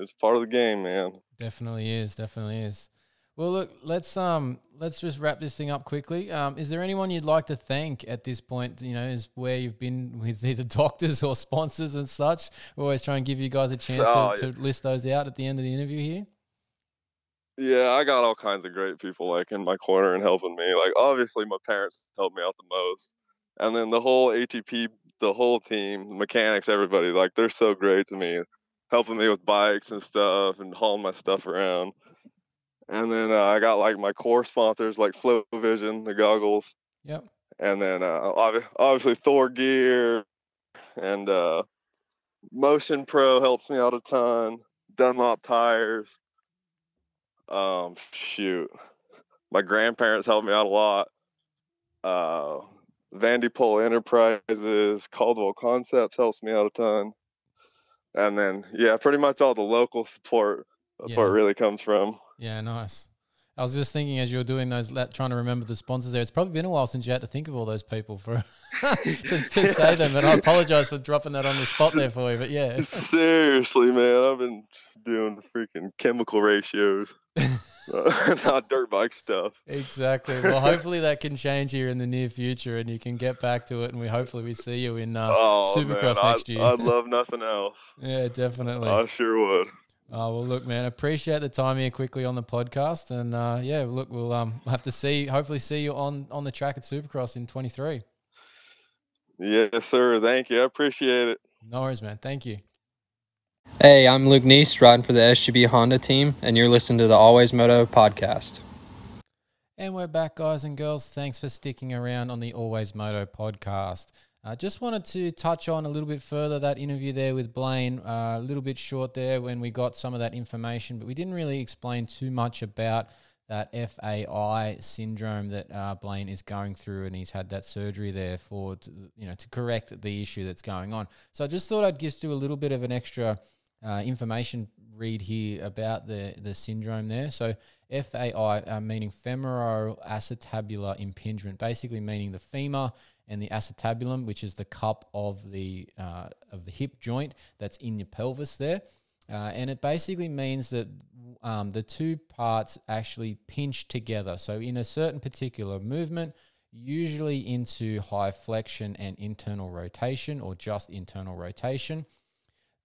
it's part of the game, man. definitely is, definitely is. Well, look, let's um, let's just wrap this thing up quickly. Um, is there anyone you'd like to thank at this point? You know, is where you've been with either doctors or sponsors and such. We always try and give you guys a chance Oh, to, to list those out at the end of the interview here. Yeah, I got all kinds of great people like in my corner and helping me. Like obviously my parents helped me out the most. And then the whole ATP, the whole team, mechanics, everybody, like they're so great to me, helping me with bikes and stuff and hauling my stuff around. And then uh, I got like my core sponsors like Flow Vision, the goggles, Yep. and then uh, obvi- obviously Thor gear and uh, Motion Pro helps me out a ton. Dunlop tires. Um, shoot, my grandparents helped me out a lot. Uh, Vandipole Enterprises, Caldwell Concepts helps me out a ton. And then, yeah, pretty much all the local support. That's where it really comes from. Yeah, nice. I was just thinking as you were doing those, trying to remember the sponsors there. It's probably been a while since you had to think of all those people for to, to say them. And I apologize for dropping that on the spot there for you. But yeah, Seriously, man, I've been doing freaking chemical ratios, not dirt bike stuff. exactly. Well, hopefully that can change here in the near future, and you can get back to it. And we hopefully we see you in uh, Oh, Supercross man, next year. I'd love nothing else. yeah, definitely. I sure would. Oh well, look, man, appreciate the time here quickly on the podcast, and uh, yeah, look, we'll um have to see, hopefully, see you on on the track at Supercross in twenty three. Yes, sir. Thank you. I appreciate it. No worries, man. Thank you. Hey, I'm Luke Neese, riding for the SGB Honda team, and you're listening to the Always Moto podcast. And we're back, guys and girls. Thanks for sticking around on the Always Moto podcast. I just wanted to touch on a little bit further that interview there with Blaine. Uh, a little bit short there when we got some of that information, but we didn't really explain too much about that FAI syndrome that uh, Blaine is going through, and he's had that surgery there for to, you know to correct the issue that's going on. So I just thought I'd just do a little bit of an extra uh, information read here about the the syndrome there. So FAI uh, meaning femoroacetabular impingement, basically meaning the femur and the acetabulum, which is the cup of the uh, of the hip joint that's in your pelvis there. Uh, and it basically means that um, the two parts actually pinch together. So, in a certain particular movement, usually into high flexion and internal rotation, or just internal rotation,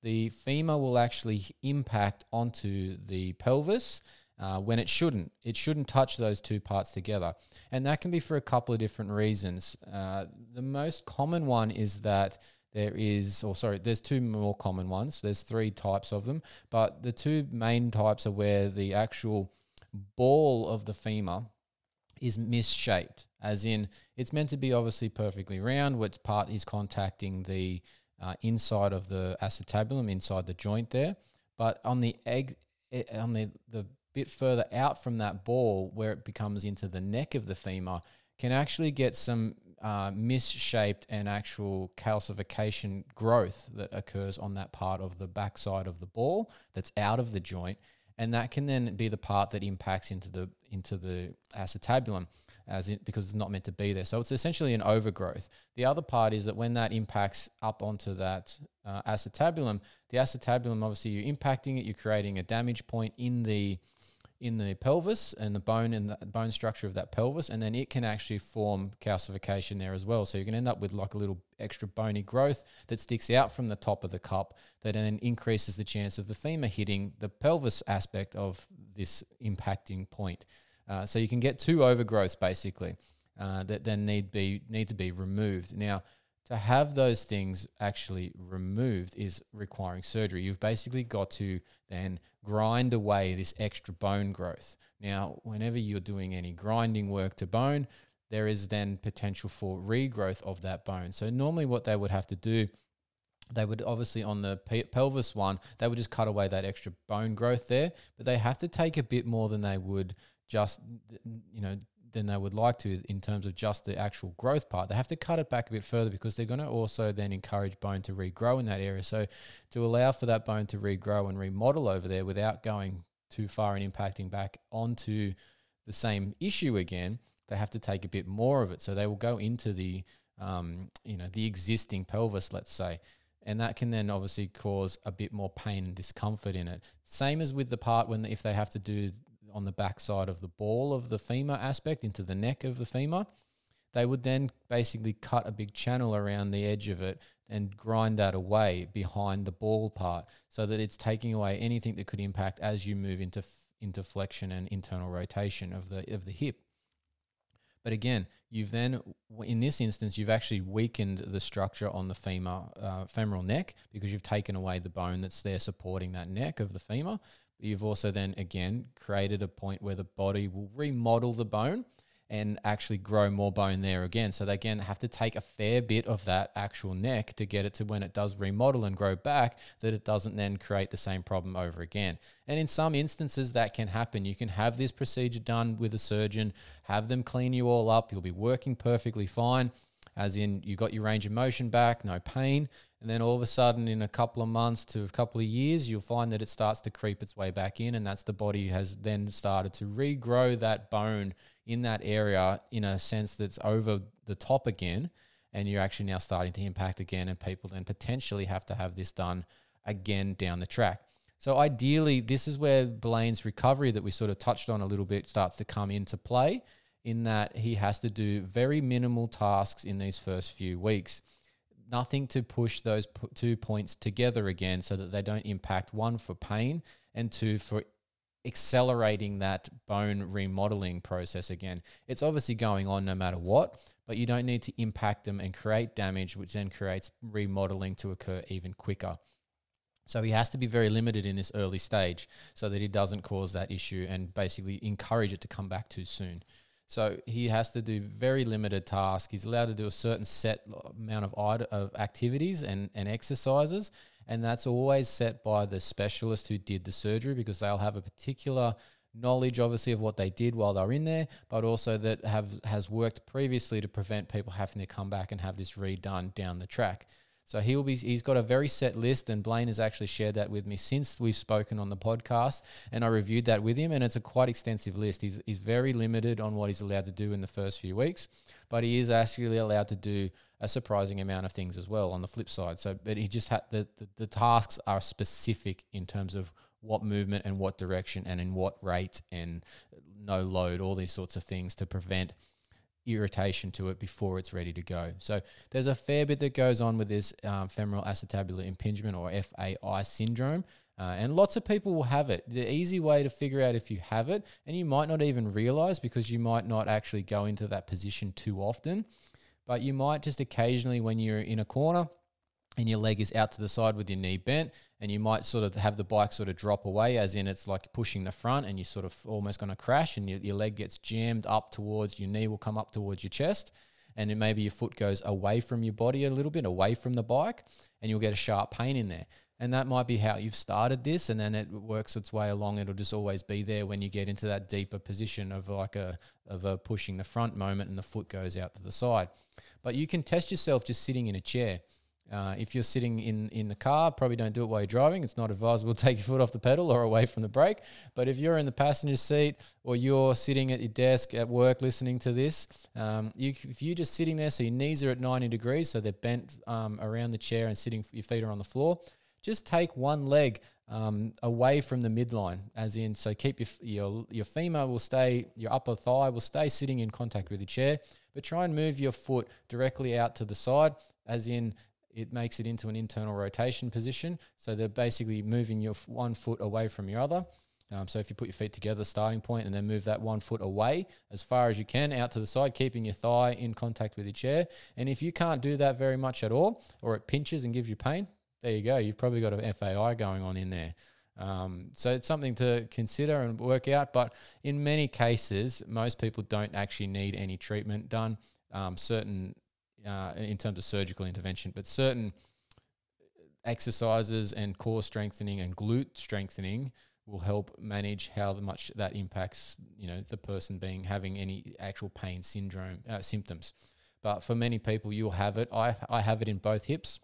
the femur will actually impact onto the pelvis uh, when it shouldn't. It shouldn't touch those two parts together. And that can be for a couple of different reasons. Uh, the most common one is that there is, or sorry, there's two more common ones. There's three types of them, but the two main types are where the actual ball of the femur is misshaped, as in it's meant to be obviously perfectly round, which part is contacting the uh, inside of the acetabulum, inside the joint there. But on the egg, eh, on the, the bit further out from that ball, where it becomes into the neck of the femur, can actually get some uh, misshaped and actual calcification growth that occurs on that part of the backside of the ball that's out of the joint, and that can then be the part that impacts into the into the acetabulum, as it because it's not meant to be there. So it's essentially an overgrowth. The other part is that when that impacts up onto that uh, acetabulum, the acetabulum obviously you're impacting it, you're creating a damage point in the in the pelvis and the bone and the bone structure of that pelvis, and then it can actually form calcification there as well. So you can end up with like a little extra bony growth that sticks out from the top of the cup that then increases the chance of the femur hitting the pelvis aspect of this impacting point. Uh, so you can get two overgrowths basically uh, that then need be need to be removed. Now, to have those things actually removed is requiring surgery. You've basically got to then grind away this extra bone growth. Now, whenever you're doing any grinding work to bone, there is then potential for regrowth of that bone. So normally what they would have to do they would obviously on the pe- pelvis one, they would just cut away that extra bone growth there, but they have to take a bit more than they would just, you know, than they would like to in terms of just the actual growth part. They have to cut it back a bit further because they're going to also then encourage bone to regrow in that area. So to allow for that bone to regrow and remodel over there without going too far and impacting back onto the same issue again, they have to take a bit more of it. So they will go into the, um, you know, the existing pelvis, let's say and that can then obviously cause a bit more pain and discomfort in it. Same as with the part when if they have to do on the backside of the ball of the femur aspect into the neck of the femur, they would then basically cut a big channel around the edge of it and grind that away behind the ball part so that it's taking away anything that could impact as you move into into flexion and internal rotation of the of the hip. But again, you've then, in this instance, you've actually weakened the structure on the femur, uh, femoral neck because you've taken away the bone that's there supporting that neck of the femur. You've also then, again, created a point where the body will remodel the bone and actually grow more bone there again. So they again have to take a fair bit of that actual neck to get it to when it does remodel and grow back, that it doesn't then create the same problem over again. And in some instances, that can happen. You can have this procedure done with a surgeon, have them clean you all up, you'll be working perfectly fine as in you got your range of motion back, no pain, and then all of a sudden in a couple of months to a couple of years, you'll find that it starts to creep its way back in, and that's the body has then started to regrow that bone in that area in a sense that's over the top again, and you're actually now starting to impact again, and people then potentially have to have this done again down the track. So ideally, this is where Blaine's recovery that we sort of touched on a little bit starts to come into play in that he has to do very minimal tasks in these first few weeks. Nothing to push those p- two points together again so that they don't impact one for pain and two for accelerating that bone remodeling process again. It's obviously going on no matter what, but you don't need to impact them and create damage, which then creates remodeling to occur even quicker. So he has to be very limited in this early stage so that he doesn't cause that issue and basically encourage it to come back too soon. So he has to do very limited tasks. He's allowed to do a certain set amount of of activities and, and exercises, and that's always set by the specialist who did the surgery because they'll have a particular knowledge, obviously, of what they did while they're in there, but also that have has worked previously to prevent people having to come back and have this redone down the track. So he'll be he's got a very set list, and Blaine has actually shared that with me since we've spoken on the podcast, and I reviewed that with him, and it's a quite extensive list. He's he's very limited on what he's allowed to do in the first few weeks, but he is actually allowed to do a surprising amount of things as well on the flip side. So, but he just had the, the, the tasks are specific in terms of what movement and what direction and in what rate and no load, all these sorts of things to prevent irritation to it before it's ready to go. So there's a fair bit that goes on with this um, femoral acetabular impingement or FAI syndrome. Uh, and lots of people will have it. The easy way to figure out if you have it, and you might not even realize because you might not actually go into that position too often, but you might just occasionally, when you're in a corner, and your leg is out to the side with your knee bent and you might sort of have the bike sort of drop away as in it's like pushing the front and you're sort of almost going to crash and your, your leg gets jammed up towards your knee will come up towards your chest and then maybe your foot goes away from your body a little bit away from the bike and you'll get a sharp pain in there. And that might be how you've started this and then it works its way along. It'll just always be there when you get into that deeper position of like a of a pushing the front moment and the foot goes out to the side. But you can test yourself just sitting in a chair uh, if you're sitting in, in the car, probably don't do it while you're driving. It's not advisable to take your foot off the pedal or away from the brake. But if you're in the passenger seat or you're sitting at your desk at work listening to this, um, you, if you're just sitting there, so your knees are at 90 degrees, so they're bent um, around the chair and sitting, your feet are on the floor, just take one leg um, away from the midline, as in, so keep your, your, your femur will stay, your upper thigh will stay sitting in contact with the chair, but try and move your foot directly out to the side, as in it makes it into an internal rotation position. So they're basically moving your one foot away from your other. Um, so if you put your feet together, starting point, and then move that one foot away as far as you can out to the side, keeping your thigh in contact with your chair. And if you can't do that very much at all, or it pinches and gives you pain, there you go. You've probably got an FAI going on in there. Um, so it's something to consider and work out. But in many cases, most people don't actually need any treatment done. Um, certain uh, in terms of surgical intervention, but certain exercises and core strengthening and glute strengthening will help manage how much that impacts you know the person being having any actual pain syndrome uh, symptoms. But for many people, you'll have it. I I have it in both hips.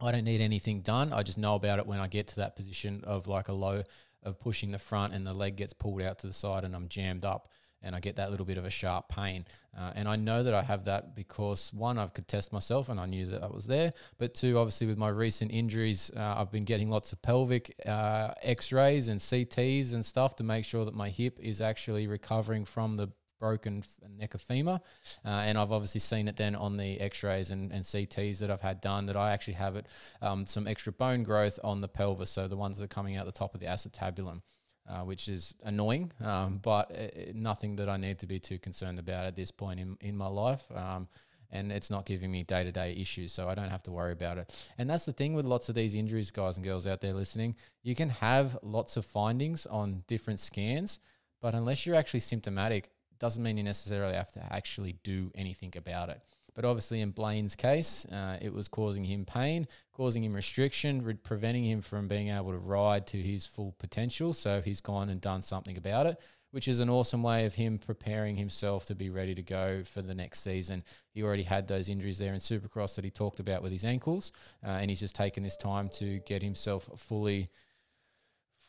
I don't need anything done. I just know about it when I get to that position of like a low of pushing the front and the leg gets pulled out to the side and I'm jammed up and I get that little bit of a sharp pain. Uh, and I know that I have that because one, I could test myself and I knew that I was there. But two, obviously, with my recent injuries, uh, I've been getting lots of pelvic uh, x rays and CTs and stuff to make sure that my hip is actually recovering from the broken neck of femur. Uh, and I've obviously seen it then on the x rays and, and, CTs that I've had done that I actually have it um, some extra bone growth on the pelvis. So the ones that are coming out the top of the acetabulum uh, which is annoying, um, but it, nothing that I need to be too concerned about at this point in, in my life. Um, and it's not giving me day to day issues, so I don't have to worry about it. And that's the thing with lots of these injuries, guys and girls out there listening. You can have lots of findings on different scans, but unless you're actually symptomatic, doesn't mean you necessarily have to actually do anything about it. But obviously, in Blaine's case, uh, it was causing him pain, causing him restriction, re- preventing him from being able to ride to his full potential. So he's gone and done something about it, which is an awesome way of him preparing himself to be ready to go for the next season. He already had those injuries there in Supercross that he talked about with his ankles, uh, and he's just taken this time to get himself fully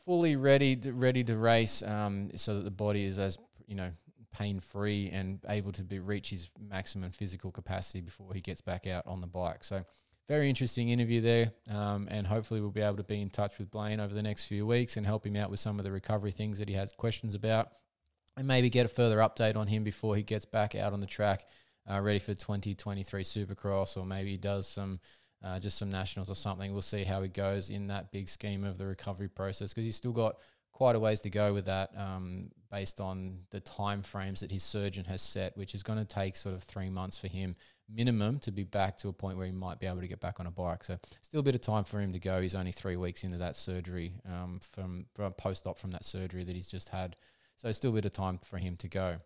fully ready to, ready to race um, so that the body is as you know pain free and able to be reach his maximum physical capacity before he gets back out on the bike. So very interesting interview there, um, and hopefully we'll be able to be in touch with Blaine over the next few weeks and help him out with some of the recovery things that he has questions about, and maybe get a further update on him before he gets back out on the track, uh, ready for 2023 Supercross, or maybe he does some. Uh, just some nationals or something. We'll see how he goes in that big scheme of the recovery process because he's still got quite a ways to go with that um, based on the time frames that his surgeon has set, which is going to take sort of three months for him minimum to be back to a point where he might be able to get back on a bike. So still a bit of time for him to go. He's only three weeks into that surgery um, from, from post-op from that surgery that he's just had. So still a bit of time for him to go.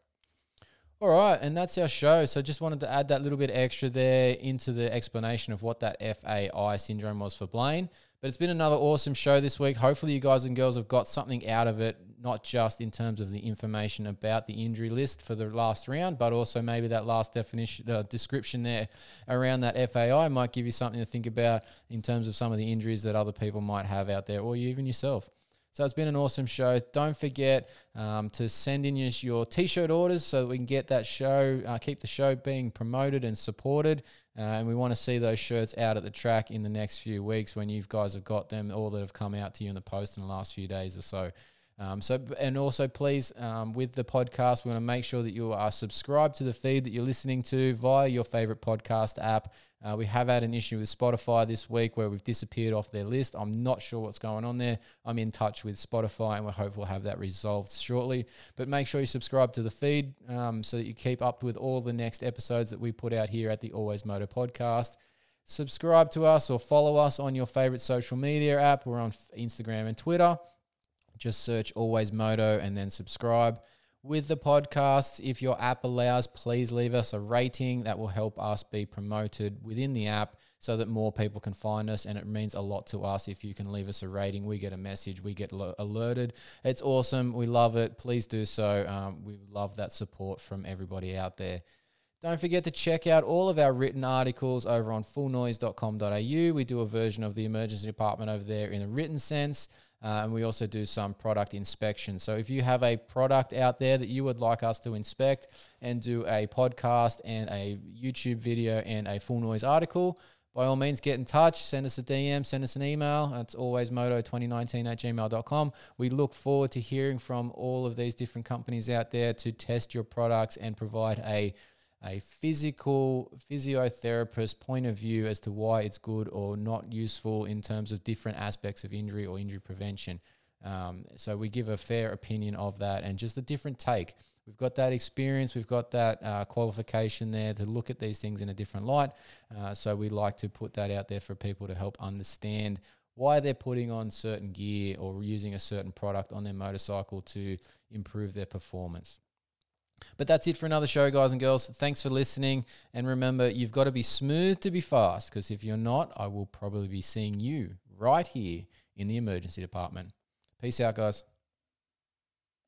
All right, and that's our show. So just wanted to add that little bit extra there into the explanation of what that FAI syndrome was for Blaine. But it's been another awesome show this week. Hopefully, you guys and girls have got something out of it, not just in terms of the information about the injury list for the last round, but also maybe that last definition uh, description there around that FAI might give you something to think about in terms of some of the injuries that other people might have out there, or even yourself. So it's been an awesome show. Don't forget um, to send in your, your t-shirt orders so that we can get that show, uh, keep the show being promoted and supported. Uh, and we want to see those shirts out at the track in the next few weeks when you guys have got them, all that have come out to you in the post in the last few days or so. Um, so, and also, please, um, with the podcast, we want to make sure that you are subscribed to the feed that you're listening to via your favorite podcast app. Uh, we have had an issue with Spotify this week where we've disappeared off their list. I'm not sure what's going on there. I'm in touch with Spotify and we hope we'll have that resolved shortly. But make sure you subscribe to the feed um, so that you keep up with all the next episodes that we put out here at the Always Moto podcast. Subscribe to us or follow us on your favorite social media app. We're on Instagram and Twitter. Just search Always Moto and then subscribe. With the podcast, if your app allows, please leave us a rating. That will help us be promoted within the app so that more people can find us. And it means a lot to us if you can leave us a rating. We get a message, we get alerted. It's awesome. We love it. Please do so. Um, we love that support from everybody out there. Don't forget to check out all of our written articles over on fullnoise.com.au. We do a version of the emergency department over there in a written sense. Uh, and we also do some product inspection. So if you have a product out there that you would like us to inspect and do a podcast and a YouTube video and a full noise article, by all means get in touch, send us a DM, send us an email. It's always moto2019 at gmail.com. We look forward to hearing from all of these different companies out there to test your products and provide a a physical physiotherapist point of view as to why it's good or not useful in terms of different aspects of injury or injury prevention. Um, so we give a fair opinion of that and just a different take. We've got that experience, we've got that uh, qualification there to look at these things in a different light. Uh, so we like to put that out there for people to help understand why they're putting on certain gear or using a certain product on their motorcycle to improve their performance. But that's it for another show, guys and girls. Thanks for listening. And remember, you've got to be smooth to be fast, because if you're not, I will probably be seeing you right here in the emergency department. Peace out, guys.